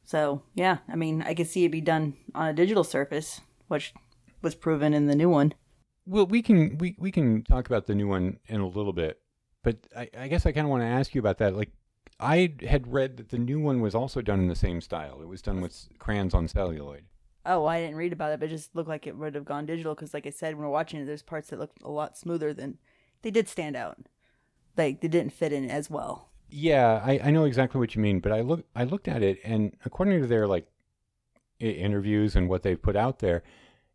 So yeah, I mean, I could see it be done on a digital surface, which was proven in the new one. Well, we can we, we can talk about the new one in a little bit, but I, I guess I kind of want to ask you about that. Like, I had read that the new one was also done in the same style. It was done with crayons on celluloid. Oh, I didn't read about it, but it just looked like it would have gone digital because, like I said, when we're watching it, there's parts that looked a lot smoother than they did stand out like they didn't fit in as well. Yeah, I, I know exactly what you mean, but I look I looked at it and according to their like interviews and what they've put out there,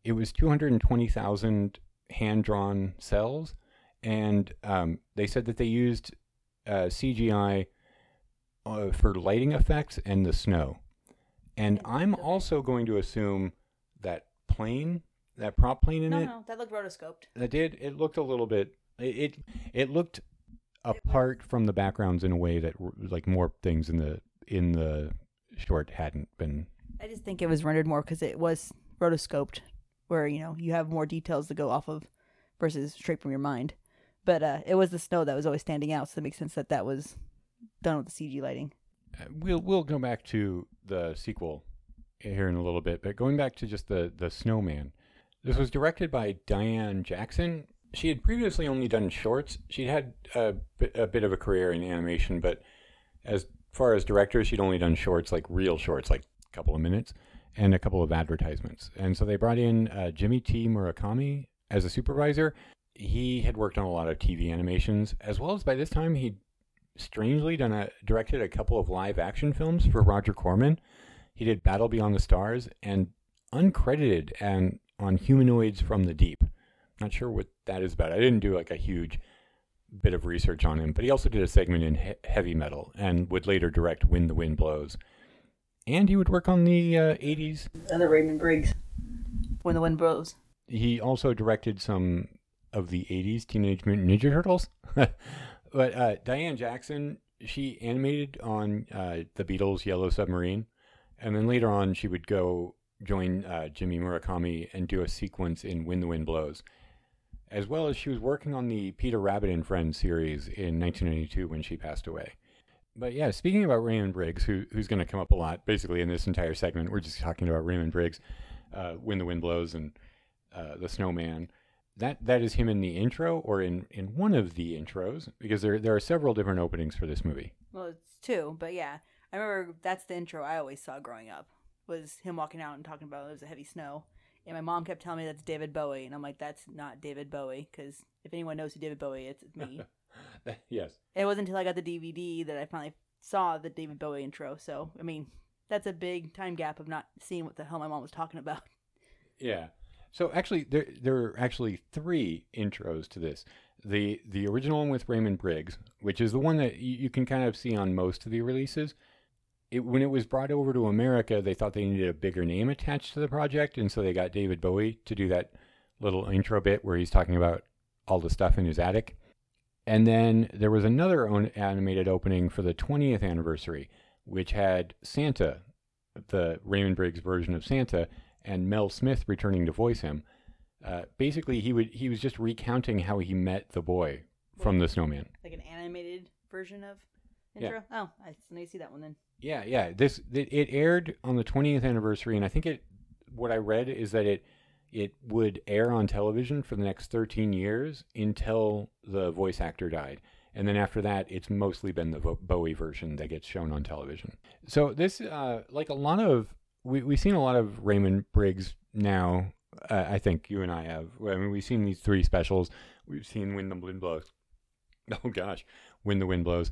it was two hundred and twenty thousand hand drawn cells, and um, they said that they used uh, CGI uh, for lighting effects and the snow. And I'm also going to assume that plane, that prop plane in no, it. No, no, that looked rotoscoped. That did. It looked a little bit. It it, it looked apart from the backgrounds in a way that like more things in the in the short hadn't been. I just think it was rendered more because it was rotoscoped, where you know you have more details to go off of versus straight from your mind. But uh, it was the snow that was always standing out, so it makes sense that that was done with the CG lighting. Uh, we'll we'll go back to the sequel here in a little bit, but going back to just the the snowman, This was directed by Diane Jackson. She had previously only done shorts. She'd had a, a bit of a career in animation, but as far as director, she'd only done shorts, like real shorts, like a couple of minutes, and a couple of advertisements. And so they brought in uh, Jimmy T. Murakami as a supervisor. He had worked on a lot of TV animations, as well as by this time he'd strangely done a directed a couple of live action films for Roger Corman. He did Battle Beyond the Stars and uncredited and on Humanoids from the Deep. Not sure what that is about. I didn't do like a huge bit of research on him, but he also did a segment in he- heavy metal and would later direct When the Wind Blows. And he would work on the uh, 80s. the Raymond Briggs. When the wind blows. He also directed some of the 80s Teenage Mutant Ninja Turtles. but uh, Diane Jackson, she animated on uh, the Beatles' Yellow Submarine. And then later on, she would go join uh, Jimmy Murakami and do a sequence in When the Wind Blows. As well as she was working on the Peter Rabbit and Friends series in 1992 when she passed away. But yeah, speaking about Raymond Briggs, who, who's going to come up a lot basically in this entire segment, we're just talking about Raymond Briggs, uh, When the Wind Blows, and uh, the Snowman. That that is him in the intro or in, in one of the intros because there there are several different openings for this movie. Well, it's two, but yeah, I remember that's the intro I always saw growing up was him walking out and talking about it was a heavy snow, and my mom kept telling me that's David Bowie, and I'm like, that's not David Bowie, because if anyone knows who David Bowie is, it's me. yes. it wasn't until I got the DVD that I finally saw the David Bowie intro. So I mean, that's a big time gap of not seeing what the hell my mom was talking about. Yeah. So actually, there there are actually three intros to this. The the original one with Raymond Briggs, which is the one that you, you can kind of see on most of the releases. It, when it was brought over to America, they thought they needed a bigger name attached to the project, and so they got David Bowie to do that little intro bit where he's talking about all the stuff in his attic. And then there was another animated opening for the 20th anniversary, which had Santa, the Raymond Briggs version of Santa, and Mel Smith returning to voice him. Uh, basically, he would he was just recounting how he met the boy from the Snowman. Like an animated version of Yeah. intro. Oh, I still need to see that one then. Yeah, yeah. This it, it aired on the 20th anniversary, and I think it. What I read is that it it would air on television for the next 13 years until the voice actor died, and then after that, it's mostly been the Bowie version that gets shown on television. So this, uh, like a lot of, we we've seen a lot of Raymond Briggs now. Uh, I think you and I have. I mean, we've seen these three specials. We've seen When the Wind Blows. Oh gosh, When the Wind Blows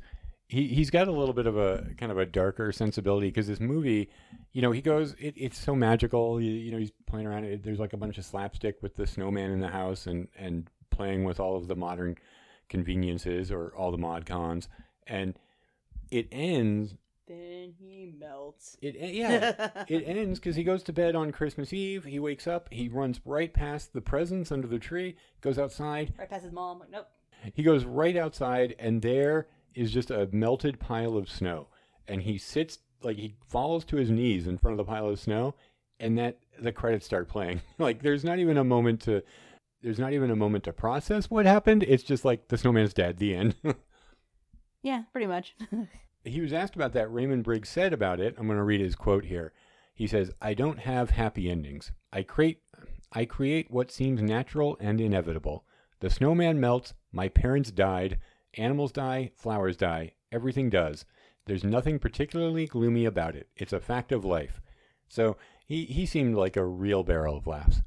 he he's got a little bit of a kind of a darker sensibility because this movie, you know, he goes it, it's so magical. You, you know, he's playing around. It, there's like a bunch of slapstick with the snowman in the house and and playing with all of the modern conveniences or all the mod cons, and it ends. Then he melts. It eh, yeah, it ends because he goes to bed on Christmas Eve. He wakes up. He runs right past the presents under the tree. Goes outside. Right past his mom. Like, nope. He goes right outside, and there is just a melted pile of snow. And he sits, like, he falls to his knees in front of the pile of snow, and that the credits start playing. like, there's not even a moment to. There's not even a moment to process what happened. It's just like the snowman's dead. The end. Yeah, pretty much. He was asked about that. Raymond Briggs said about it. I'm going to read his quote here. He says, "I don't have happy endings. I create, I create what seems natural and inevitable. The snowman melts. My parents died. Animals die. Flowers die. Everything does. There's nothing particularly gloomy about it. It's a fact of life." So he he seemed like a real barrel of laughs.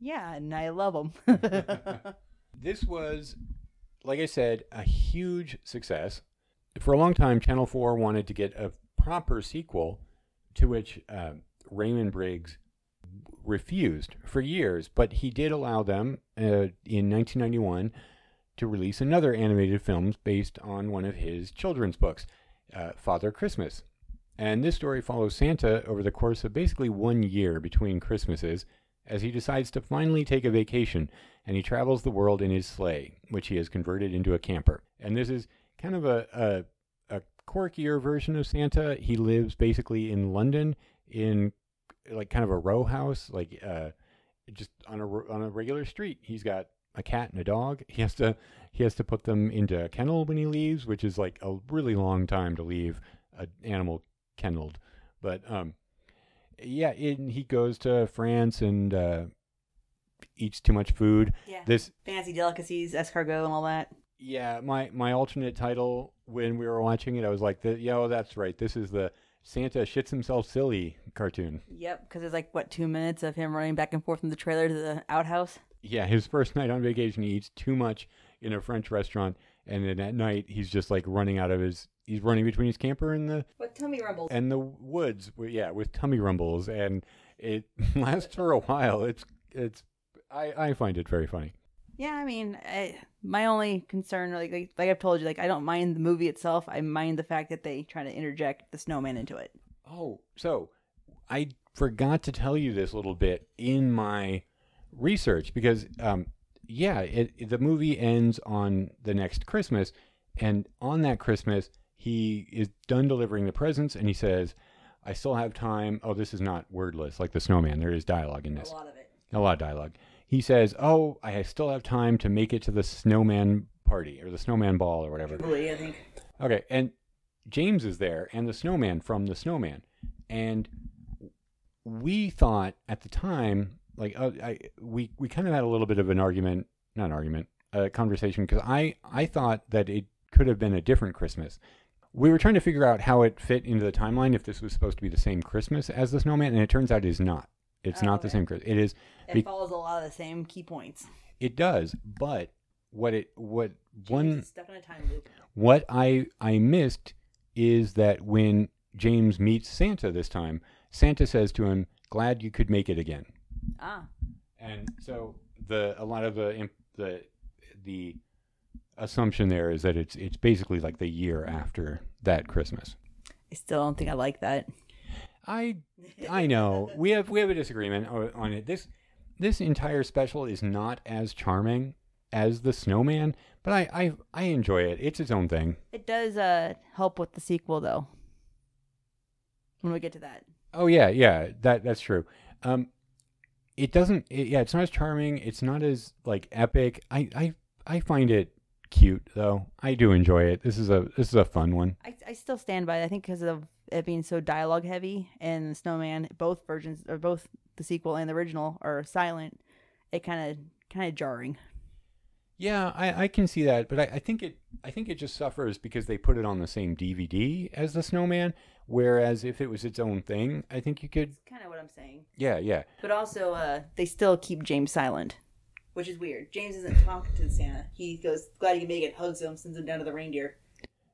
yeah, and I love him. This was, like I said, a huge success. For a long time, Channel 4 wanted to get a proper sequel, to which uh, Raymond Briggs refused for years, but he did allow them uh, in 1991 to release another animated film based on one of his children's books, uh, Father Christmas. And this story follows Santa over the course of basically one year between Christmases as he decides to finally take a vacation and he travels the world in his sleigh, which he has converted into a camper. And this is kind of a, a, a quirkier version of Santa. He lives basically in London in like kind of a row house, like uh, just on a on a regular street. He's got a cat and a dog. He has to he has to put them into a kennel when he leaves, which is like a really long time to leave an animal kenneled. But um, yeah, it, he goes to France and uh, eats too much food. Yeah. This Fancy delicacies, escargot, and all that. Yeah, my my alternate title when we were watching it, I was like, the, "Yeah, oh, that's right. This is the Santa shits himself silly cartoon." Yep, because there's like what two minutes of him running back and forth from the trailer to the outhouse. Yeah, his first night on vacation, he eats too much in a French restaurant, and then at night he's just like running out of his. He's running between his camper and the What tummy rumbles? and the woods. Yeah, with tummy rumbles, and it lasts for a while. It's it's. I I find it very funny. Yeah, I mean, I, my only concern, like, like like I've told you, like I don't mind the movie itself. I mind the fact that they try to interject the snowman into it. Oh, so I forgot to tell you this little bit in my research because, um, yeah, it, it- the movie ends on the next Christmas, and on that Christmas, he is done delivering the presents, and he says, "I still have time." Oh, this is not wordless like the snowman. There is dialogue in this. A lot of it. A lot of dialogue. He says, "Oh, I still have time to make it to the snowman party or the snowman ball or whatever." Jubilee, I think. Okay, and James is there, and the snowman from the snowman, and we thought at the time, like, uh, I we we kind of had a little bit of an argument, not an argument, a conversation, because I I thought that it could have been a different Christmas. We were trying to figure out how it fit into the timeline if this was supposed to be the same Christmas as the snowman, and it turns out it is not. It's Oh, not the same Christmas. It is. It be- follows a lot of the same key points. it does, but what it what one stuck in a time loop. what I I missed is that when James meets Santa this time, Santa says to him, "Glad you could make it again." Ah, And so the a lot of the the the assumption there is that it's it's basically like the year after that Christmas. I still don't think I like that. I I know we have we have a disagreement on it. This this entire special is not as charming as the Snowman, but I I, I enjoy it. It's its own thing. It does uh help with the sequel though. When we get to that. Oh yeah, yeah, that that's true. Um, it doesn't. It, yeah, it's not as charming. It's not as like epic. I I I find it cute though. I do enjoy it. This is a this is a fun one. I, I still stand by it. I think because of it being so dialogue heavy and the Snowman, both versions or both the sequel and the original are silent. It kind of kind of jarring. Yeah, I, I can see that, but I, I think it I think it just suffers because they put it on the same DVD as the Snowman. Whereas if it was its own thing, I think you could. Kind of what I'm saying. Yeah, yeah. But also, uh, they still keep James silent, which is weird. James isn't talking to Santa. He goes, "Glad you can make it." Hugs him, sends him down to the reindeer.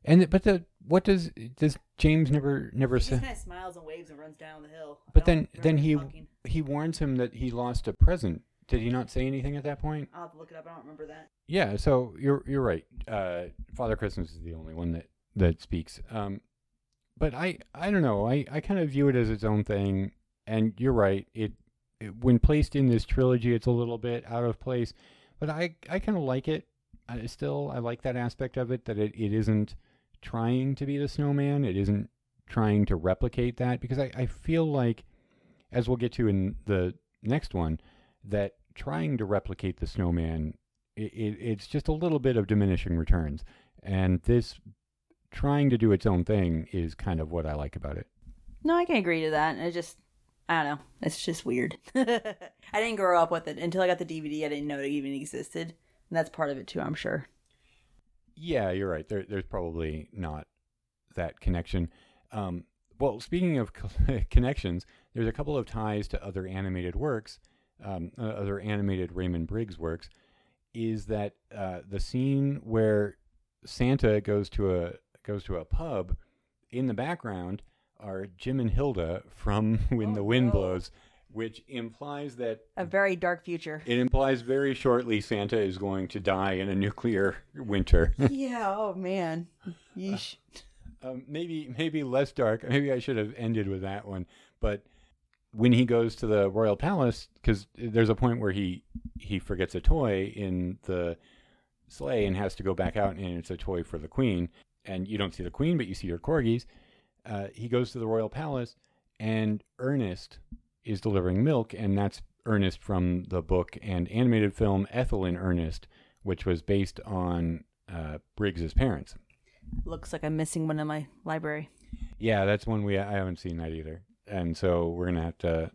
And but the what does does James never never He say? just kind of smiles and waves and runs down the hill. I But don't then then remember he talking. he warns him that he lost a present. Did he not say anything at that point? I'll have to look it up. I don't remember that. Yeah, so you're you're right. Uh, Father Christmas is the only one that that speaks. Um, but I I don't know. I I kind of view it as its own thing. And you're right. It, it when placed in this trilogy, it's a little bit out of place. But I I kind of like it. I still I like that aspect of it that it, it isn't trying to be the snowman. It isn't trying to replicate that because I, I feel like as we'll get to in the next one that trying to replicate the snowman it, it, it's just a little bit of diminishing returns and this trying to do its own thing is kind of what i like about it No, I can agree to that. It just, I don't know. It's just weird. I didn't grow up with it until I got the DVD. I didn't know it even existed, and that's part of it too. I'm sure. Yeah you're right. There, there's probably not that connection. Um, well speaking of connections there's a couple of ties to other animated works um, uh, other animated raymond briggs works is that uh, the scene where Santa goes to a goes to a pub in the background are Jim and Hilda from When the Wind Blows, which implies that A very dark future. it implies very shortly Santa is going to die in a nuclear winter. yeah. Oh man. Yeesh. um, maybe maybe less dark. Maybe I should have ended with that one. But when he goes to the royal palace, because there's a point where he he forgets a toy in the sleigh and has to go back out, and it's a toy for the queen. And you don't see the queen, but you see her corgis. Uh, he goes to the royal palace, and Ernest is delivering milk, and that's Ernest from the book and animated film Ethel and Ernest, which was based on uh, Briggs's parents. Looks like I'm missing one in my library. Yeah, that's one we I haven't seen that either, and so we're gonna have to.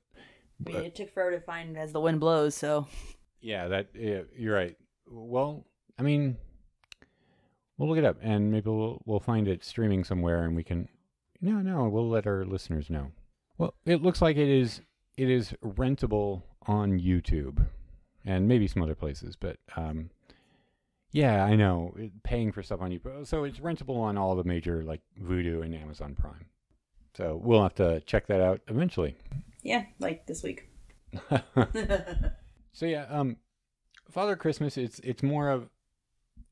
I mean, it took forever to find as the wind blows. So Yeah, that yeah, you're right. Well, I mean, we'll look it up and maybe we'll we'll find it streaming somewhere and we can. No, no, we'll let our listeners know. Well, it looks like it is it is rentable on YouTube and maybe some other places, but um, yeah, I know it, paying for stuff on YouTube. So it's rentable on all the major like Vudu and Amazon Prime. So we'll have to check that out eventually. Yeah, like this week. So yeah, um, Father Christmas. It's it's more of,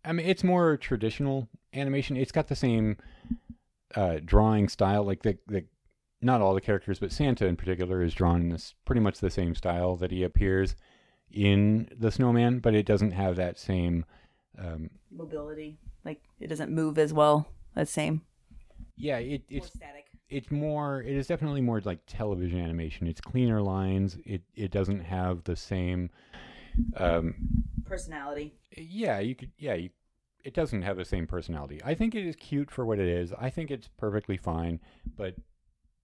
I mean, it's more traditional animation. It's got the same uh, drawing style. Like the the not all the characters, but Santa in particular is drawn in this pretty much the same style that he appears in the Snowman, but it doesn't have that same. Um, Mobility, like it doesn't move as well. That same. yeah, it, More it's static. it's more it is definitely more like television animation it's cleaner lines it it doesn't have the same um Personality. yeah you could yeah you, it doesn't have the same personality i think it is cute for what it is i think it's perfectly fine but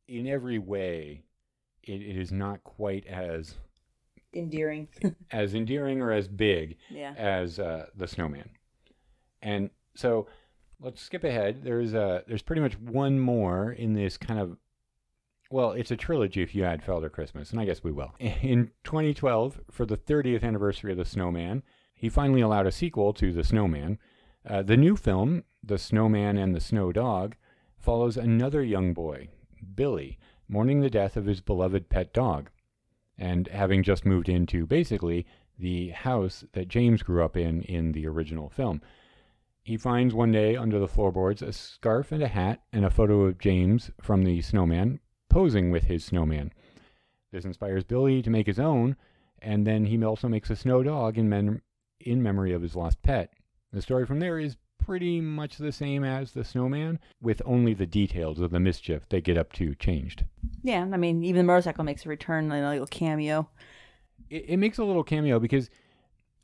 in every way it, it is not quite as Endearing. as endearing or as big Yeah. as uh, the snowman. And so let's skip ahead. There's uh there's pretty much one more in this kind of well, it's a trilogy if you add Father Christmas, and I guess we will. In 2012, for the 30th anniversary of The Snowman, he finally allowed a sequel to The Snowman. Uh, the new film, The Snowman and the Snow Dog, follows another young boy, Billy, mourning the death of his beloved pet dog and having just moved into basically the house that James grew up in in the original film. He finds one day under the floorboards a scarf and a hat and a photo of James from the snowman posing with his snowman. This inspires Billy to make his own, and then he also makes a snow dog in, mem- in memory of his lost pet. The story from there is pretty much the same as the snowman, with only the details of the mischief they get up to changed. Yeah, I mean, even the motorcycle makes a return, like a little cameo. it, it makes a little cameo because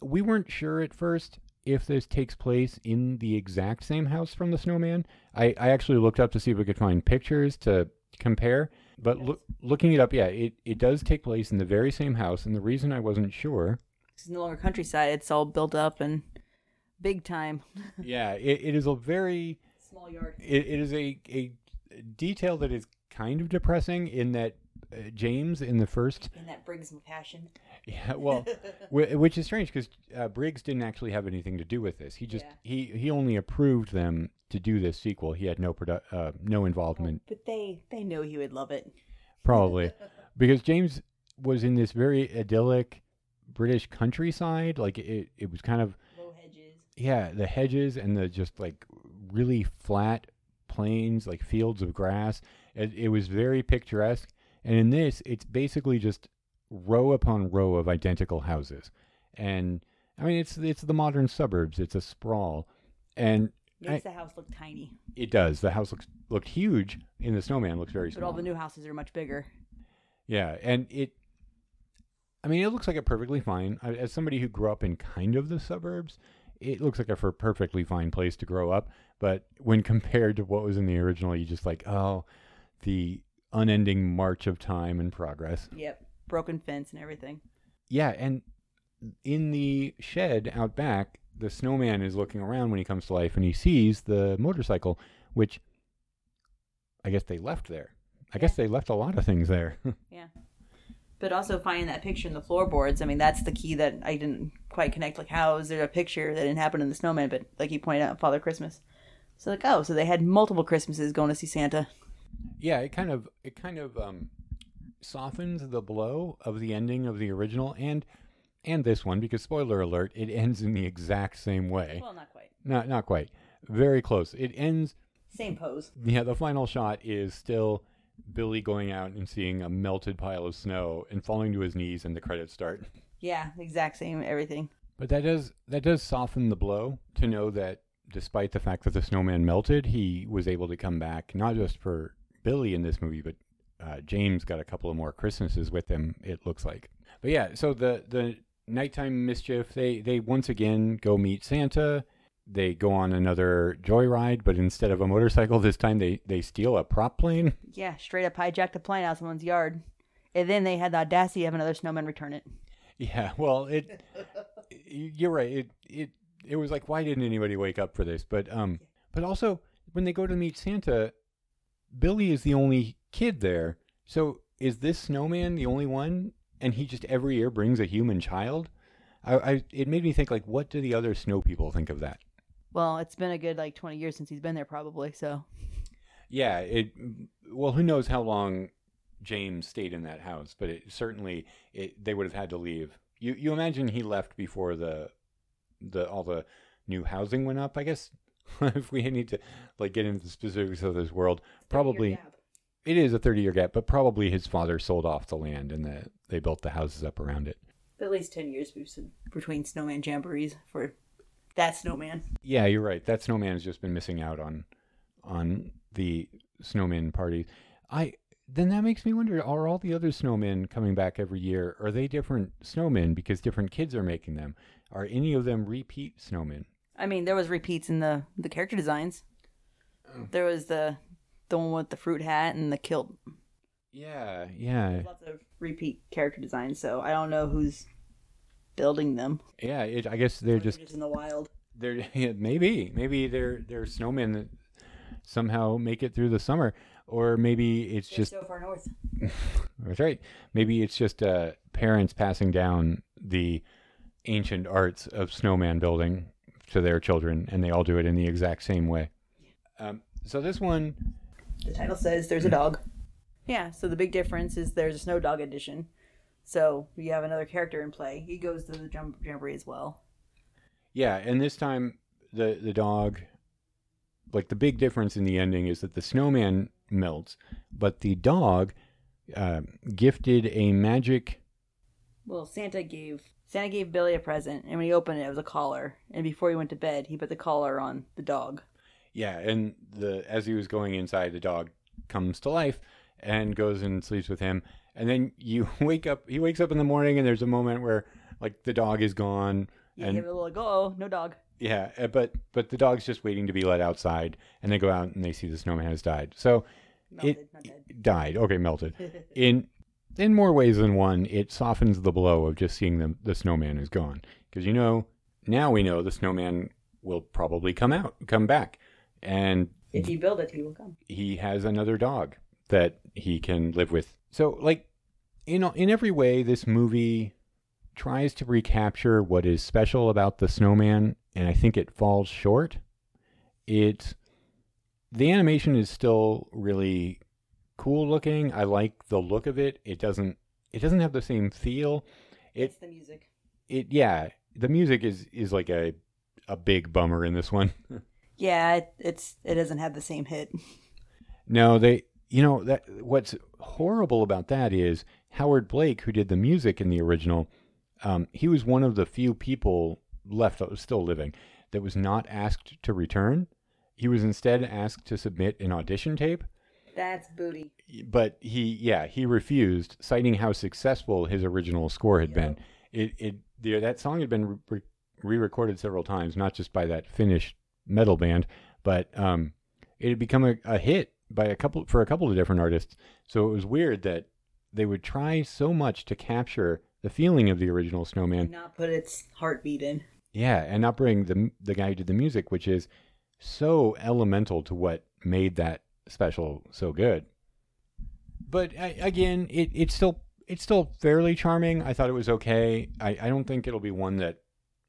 we weren't sure at first if this takes place in the exact same house from the snowman. I, I actually looked up to see if we could find pictures to compare. But loo- looking it up, yeah, it, it does take place in the very same house. And the reason I wasn't sure, It's no longer countryside; it's all built up and big time. yeah, it, it is a very Small yard. it, it is a, a detail that is kind of depressing in that uh, James in the first And that Briggs passion. Yeah, well, whi- which is strange because uh, Briggs didn't actually have anything to do with this. He just he he only approved them to do this sequel. He had no produ- uh, no involvement, But they they know he would love it. probably, because James was in this very idyllic British countryside. Like it, it was kind of Low hedges. Yeah, the hedges and the just like really flat plains, like fields of grass. It, it was very picturesque. And in this, it's basically just row upon row of identical houses. And I mean, it's it's the modern suburbs. It's a sprawl, and Makes I- the house look tiny, it does. The house looks looked huge. In the snowman, looks very but small. But all the new houses are much bigger. Yeah, and it. I mean, it looks like a perfectly fine. As somebody who grew up in kind of the suburbs, it looks like a perfectly fine place to grow up. But when compared to what was in the original, you just like, oh, the unending march of time and progress. Yep, broken fence and everything. Yeah, and in the shed out back, the snowman is looking around when he comes to life, and he sees the motorcycle, which I guess they left there. I guess they left a lot of things there. Yeah. But also finding that picture in the floorboards, I mean, that's the key that I didn't quite connect. Like, how is there a picture that didn't happen in the snowman, but like you pointed out, Father Christmas? So like, oh, so they had multiple Christmases going to see Santa. yeah, it kind of it kind of um, softens the blow of the ending of the original and and this one because spoiler alert, it ends in the exact same way. Well, not quite. Not not quite. Very close. It ends. Same pose. Yeah, the final shot is still Billy going out and seeing a melted pile of snow and falling to his knees, and the credits start. Yeah, exact same everything. But that does that does soften the blow to know that despite the fact that the snowman melted, he was able to come back not just for Billy in this movie, but uh, James got a couple of more Christmases with him. It looks like. But yeah, so the the nighttime mischief they they once again go meet Santa. They go on another joyride, but instead of a motorcycle this time, they they steal a prop plane. Yeah, straight up hijacked a plane out of someone's yard. And then they had the audacity of another snowman return it. Yeah, well, it you're right. It it it was like why didn't anybody wake up for this? But um but also when they go to meet Santa, Billy is the only kid there. So is this snowman the only one and he just every year brings a human child? I, I it made me think like what do the other snow people think of that? Well, it's been a good like 20 years since he's been there, probably. So Yeah, it well who knows how long James stayed in that house, but it certainly it they would have had to leave. You you imagine he left before the the all the new housing went up, I guess. if we need to like get into the specifics of this world, probably it is a 30 year gap, but probably his father sold off the land and the, they built the houses up around it. at least 10 years between snowman jamborees for that snowman. Yeah, you're right. That snowman has just been missing out on on the snowman parties. I then that makes me wonder: Are all the other snowmen coming back every year? Are they different snowmen because different kids are making them? Are any of them repeat snowmen? I mean, there was repeats in the the character designs. Oh. There was the the one with the fruit hat and the kilt. Yeah, yeah, Lots of repeat character designs, so I don't know who's building them. yeah. It, I guess they're just Just in the wild. they're yeah, maybe maybe they're they're snowmen that somehow make it through the summer, or maybe it's They're just so far north. That's right. Maybe it's just uh, parents passing down the ancient arts of snowman building to their children, and they all do it in the exact same way. Um, so this one, The title says there's a dog. Yeah, so the big difference is there's a snow dog edition. So you have another character in play. He goes to the jump jamboree as well. yeah, and this time the the dog, like the big difference in the ending is that the snowman melts, but the dog uh, gifted a magic. Well, Santa gave Santa gave Billy a present, and when he opened it, it was a collar. And before he went to bed, he put the collar on the dog. Yeah, and the as he was going inside, the dog comes to life and goes and sleeps with him. And then you wake up. He wakes up in the morning, and there's a moment where like the dog is gone, You and give it a little go, oh, no dog. yeah, uh, but but the dog's just waiting to be let outside, and they go out and they see the snowman has died. So Melted, not it died. Okay, melted. in in more ways than one, it softens the blow of just seeing the the snowman is gone because you know now we know the snowman will probably come out, come back, and If you build it, he will come. he has another dog that he can live with. So like in in every way this movie tries to recapture what is special about the snowman and I think it falls short. It the animation is still really cool looking. I like the look of it. It doesn't it doesn't have the same feel. It It's the music. it yeah, the music is is like a a big bummer in this one. Yeah, it, it's it doesn't have the same hit. No, they. You know that what's horrible about that is Howard Blake, who did the music in the original. Um, he was one of the few people left that was still living that was not asked to return. He was instead asked to submit an audition tape, That's booty. but he, yeah, he refused, citing how successful his original score had been. It, it, the, that song had been re- re-recorded several times, not just by that Finnish metal band, but um, it had become a, a hit by a couple for a couple of different artists. So it was weird that they would try so much to capture the feeling of the original Snowman, Not put its heartbeat in. yeah, and not bring the the guy who did the music, which is so elemental to what made that special so good. But I, again, it it's still it's still fairly charming. I thought it was okay. I, I don't think it'll be one that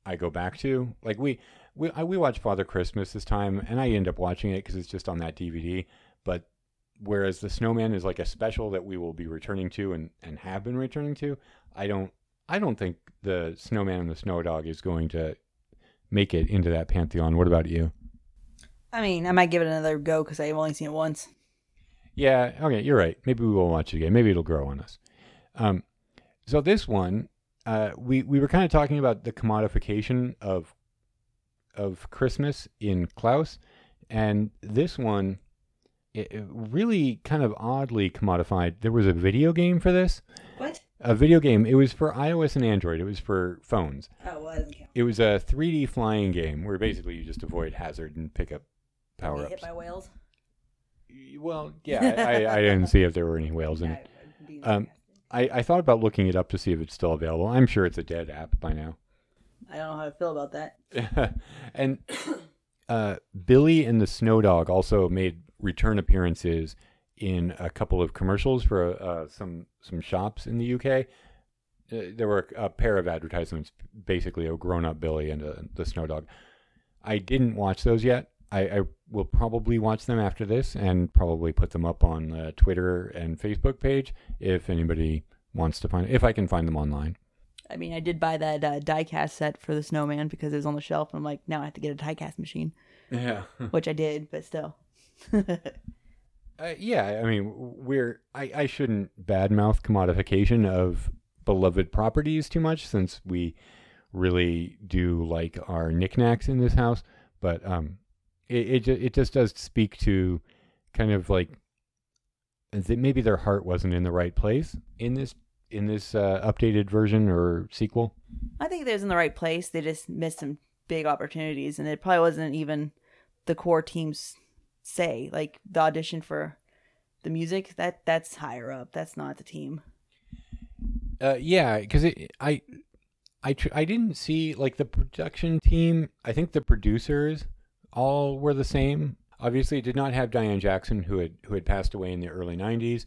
I go back to. Like we we I, we watched Father Christmas this time, and I end up watching it because it's just on that DVD. But whereas the Snowman is like a special that we will be returning to and and have been returning to, I don't I don't think the Snowman and the Snow Dog is going to make it into that pantheon. What about you? I mean, I might give it another go because I've only seen it once. Yeah, okay, you're right. Maybe we will watch it again. Maybe it'll grow on us. Um, so this one, uh, we we were kind of talking about the commodification of of Christmas in Klaus, and this one, it, it really kind of oddly commodified. There was a video game for this. What? A video game. It was for iOS and Android. It was for phones. Oh, well, doesn't count. It was a 3D flying game where basically you just avoid hazard and pick up power Get ups. hit by whales. Well, yeah, I, I, I didn't see if there were any whales in it. Um, I, I thought about looking it up to see if it's still available. I'm sure it's a dead app by now. I don't know how I feel about that. and uh, Billy and the Snow Dog also made return appearances in a couple of commercials for uh, some some shops in the UK. Uh, there were a pair of advertisements, basically a grown-up Billy and a, the Snow Dog. I didn't watch those yet. I, I, will probably watch them after this and probably put them up on the Twitter and Facebook page if anybody wants to find if I can find them online. I mean, I did buy that uh, diecast set for the snowman because it was on the shelf. And I'm like, now I have to get a diecast machine. Yeah. Which I did, but still. uh, yeah, I mean, we're I, I shouldn't badmouth commodification of beloved properties too much since we really do like our knickknacks in this house. But um, it it, it just does speak to kind of like that maybe their heart wasn't in the right place in this in this uh, updated version or sequel? I think was in the right place. They just missed some big opportunities, and it probably wasn't even the core team's say. Like the audition for the music, that that's higher up. That's not the team. Uh, yeah, because I, I, tr- I didn't see like the production team. I think the producers all were the same. Obviously, it did not have Dianne Jackson, who had who had passed away in the early '90s.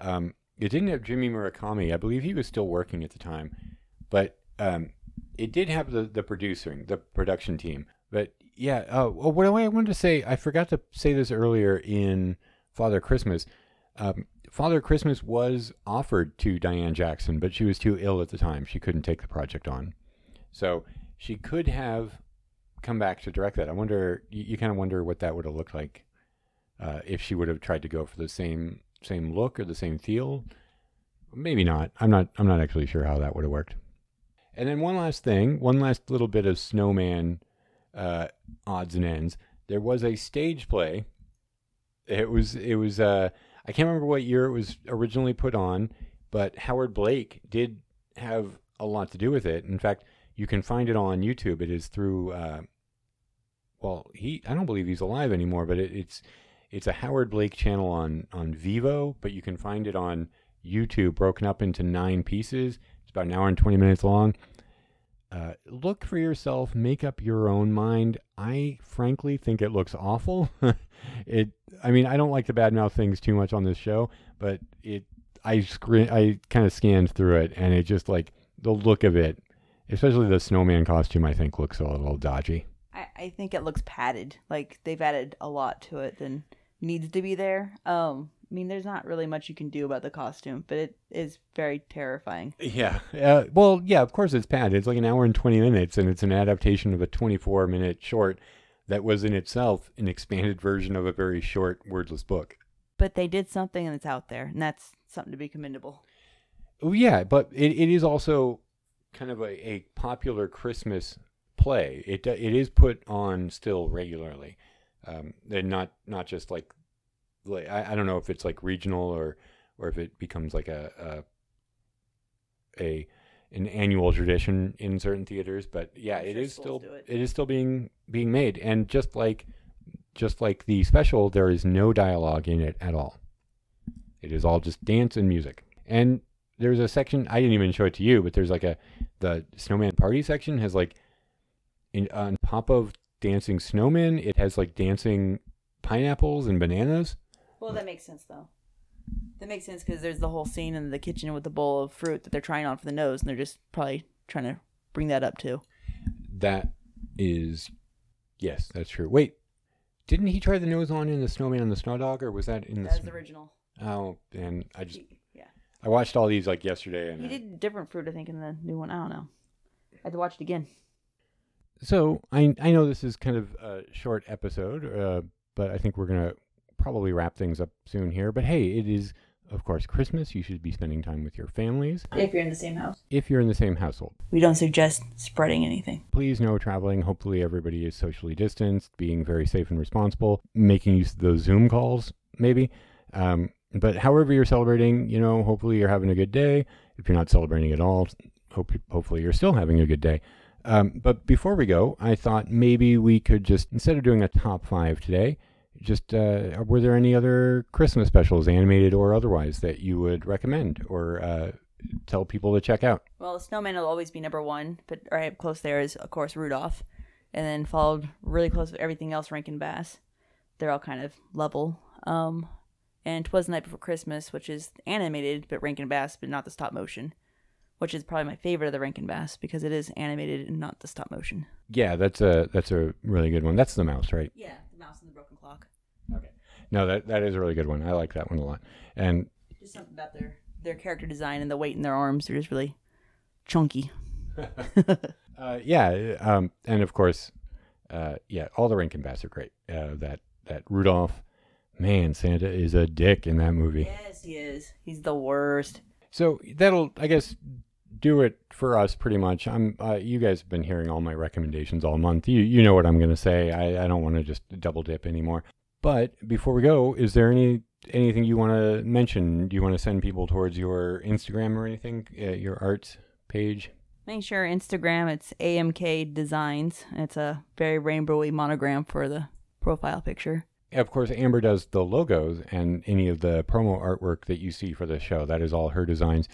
Um, it didn't have Jimmy Murakami. I believe he was still working at the time, but um, it did have the the producing, the production team. But yeah, uh, what I wanted to say, I forgot to say this earlier in Father Christmas. Um, Father Christmas was offered to Dianne Jackson, but she was too ill at the time. She couldn't take the project on. So she could have come back to direct that. I wonder, you, you kind of wonder what that would have looked like uh, if she would have tried to go for the same same look or the same feel. Maybe not. I'm not. I'm not actually sure how that would have worked. And then one last thing, one last little bit of Snowman uh, odds and ends. There was a stage play. It was. It was. Uh, I can't remember what year it was originally put on, but Howard Blake did have a lot to do with it. In fact, you can find it on YouTube. It is through. Uh, well, he. I don't believe he's alive anymore, but it, it's it's a Howard Blake channel on on Vevo, but you can find it on YouTube broken up into nine pieces. It's about an hour and 20 minutes long. Uh, look for yourself, make up your own mind. I frankly think it looks awful. it, I mean, I don't like to badmouth things too much on this show, but it, I screen, I kind of scanned through it, and it just like the look of it, especially the snowman costume, I think looks a little dodgy. I, I think it looks padded. Like they've added a lot to it than needs to be there. Um, I mean, there's not really much you can do about the costume, but it is very terrifying. Yeah. Uh, well, yeah, of course it's padded. It's like an hour and 20 minutes, and it's an adaptation of a 24 minute short that was in itself an expanded version of a very short, wordless book. But they did something and it's out there, and that's something to be commendable. Oh, yeah, but it, it is also kind of a, a popular Christmas play. It, it is put on still regularly. Um, and not not just like like I, I don't know if it's like regional or or if it becomes like a a, a an annual tradition in certain theaters but yeah it is still it. it is still being being made. And just like just like the special there is no dialogue in it at all. It is all just dance and music. And there's a section i didn't even show it to you but there's like a the snowman party section has like in, on top of dancing snowmen it has like dancing pineapples and bananas well, that makes sense though. That makes sense because there's the whole scene in the kitchen with the bowl of fruit that they're trying on for the nose, and they're just probably trying to bring that up too. That is, yes, that's true. Wait, didn't he try the nose on in the Snowman and the Snow Dog, or was that in That's the? the original. Oh, and I just Yeah. I watched all these like yesterday, and He I- did different fruit, I think, in the new one. I don't know. I had to watch it again. So I I know this is kind of a short episode, uh, but I think we're gonna probably wrap things up soon here. But hey, it is of course Christmas. You should be spending time with your families If you're in the same house. if you're in the same household. We don't suggest spreading anything. Please no traveling. Hopefully everybody is socially distanced, being very safe and responsible, making use of those Zoom calls maybe. Um, but however you're celebrating, you know, hopefully you're having a good day. If you're not celebrating at all, hope hopefully you're still having a good day. Um, but before we go, I thought maybe we could just instead of doing a top five today, just uh, were there any other Christmas specials, animated or otherwise, that you would recommend or uh, tell people to check out? Well, the snowman will always be number one, but right up close there is, of course, Rudolph. And then followed really close with everything else, Rankin Bass. They're all kind of level. Um, and Twas the Night Before Christmas, which is animated, but Rankin Bass, but not the stop motion, which is probably my favorite of the Rankin Bass because it is animated and not the stop motion. Yeah, that's a that's a really good one. That's the mouse, right? Yeah, the mouse and the broken clock. No, that that is a really good one. I like that one a lot. And Just something about their their character design and the weight in their arms. They're just really chunky. uh, yeah, um, and of course, uh, yeah, all the Rankin Bass are great. Uh, that that Rudolph, man, Santa is a dick in that movie. Yes, he is. He's the worst. So that'll, I guess, do it for us pretty much. I'm, uh, you guys have been hearing all my recommendations all month. You, you know what I'm going to say. I, I don't want to just double dip anymore. But before we go, is there any anything you want to mention? Do you want to send people towards your Instagram or anything, uh, your art page? Make sure Instagram it's AMK Designs. It's a very rainbowy monogram for the profile picture. Of course, Amber does the logos and any of the promo artwork that you see for the show. That is all her designs.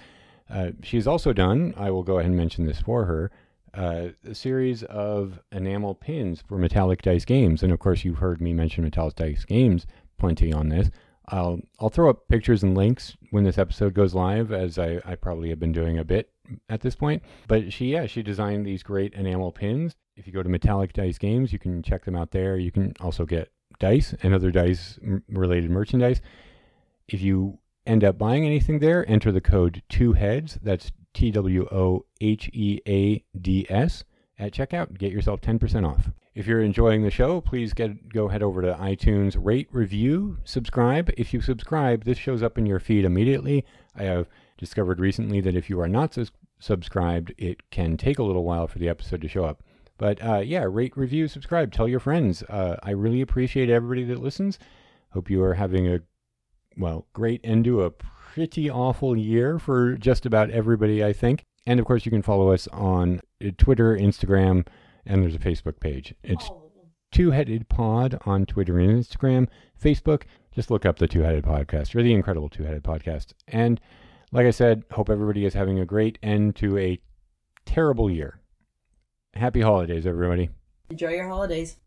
Uh, she's also done, I will go ahead and mention this for her, uh, a series of enamel pins for Metallic Dice Games. And of course, you've heard me mention Metallic Dice Games plenty on this. I'll, I'll throw up pictures and links when this episode goes live, as I, I probably have been doing a bit at this point. But she, yeah, she designed these great enamel pins. If you go to Metallic Dice Games, you can check them out there. You can also get dice and other dice related merchandise. If you end up buying anything there, enter the code two heads. That's T W O H E A D S at checkout. Get yourself 10% off. If you're enjoying the show, please get go head over to iTunes, rate, review, subscribe. If you subscribe, this shows up in your feed immediately. I have discovered recently that if you are not subscribed, it can take a little while for the episode to show up. But uh, yeah, rate, review, subscribe, tell your friends. Uh, I really appreciate everybody that listens. Hope you are having a well great end to a pretty awful year for just about everybody, I think. And of course, you can follow us on uh, Twitter, Instagram, and there's a Facebook page. It's Two Headed Pod on Twitter and Instagram. Facebook, just look up the Two Headed Podcast or the Incredible Two Headed Podcast. And like I said, hope everybody is having a great end to a terrible year. Happy holidays, everybody. Enjoy your holidays.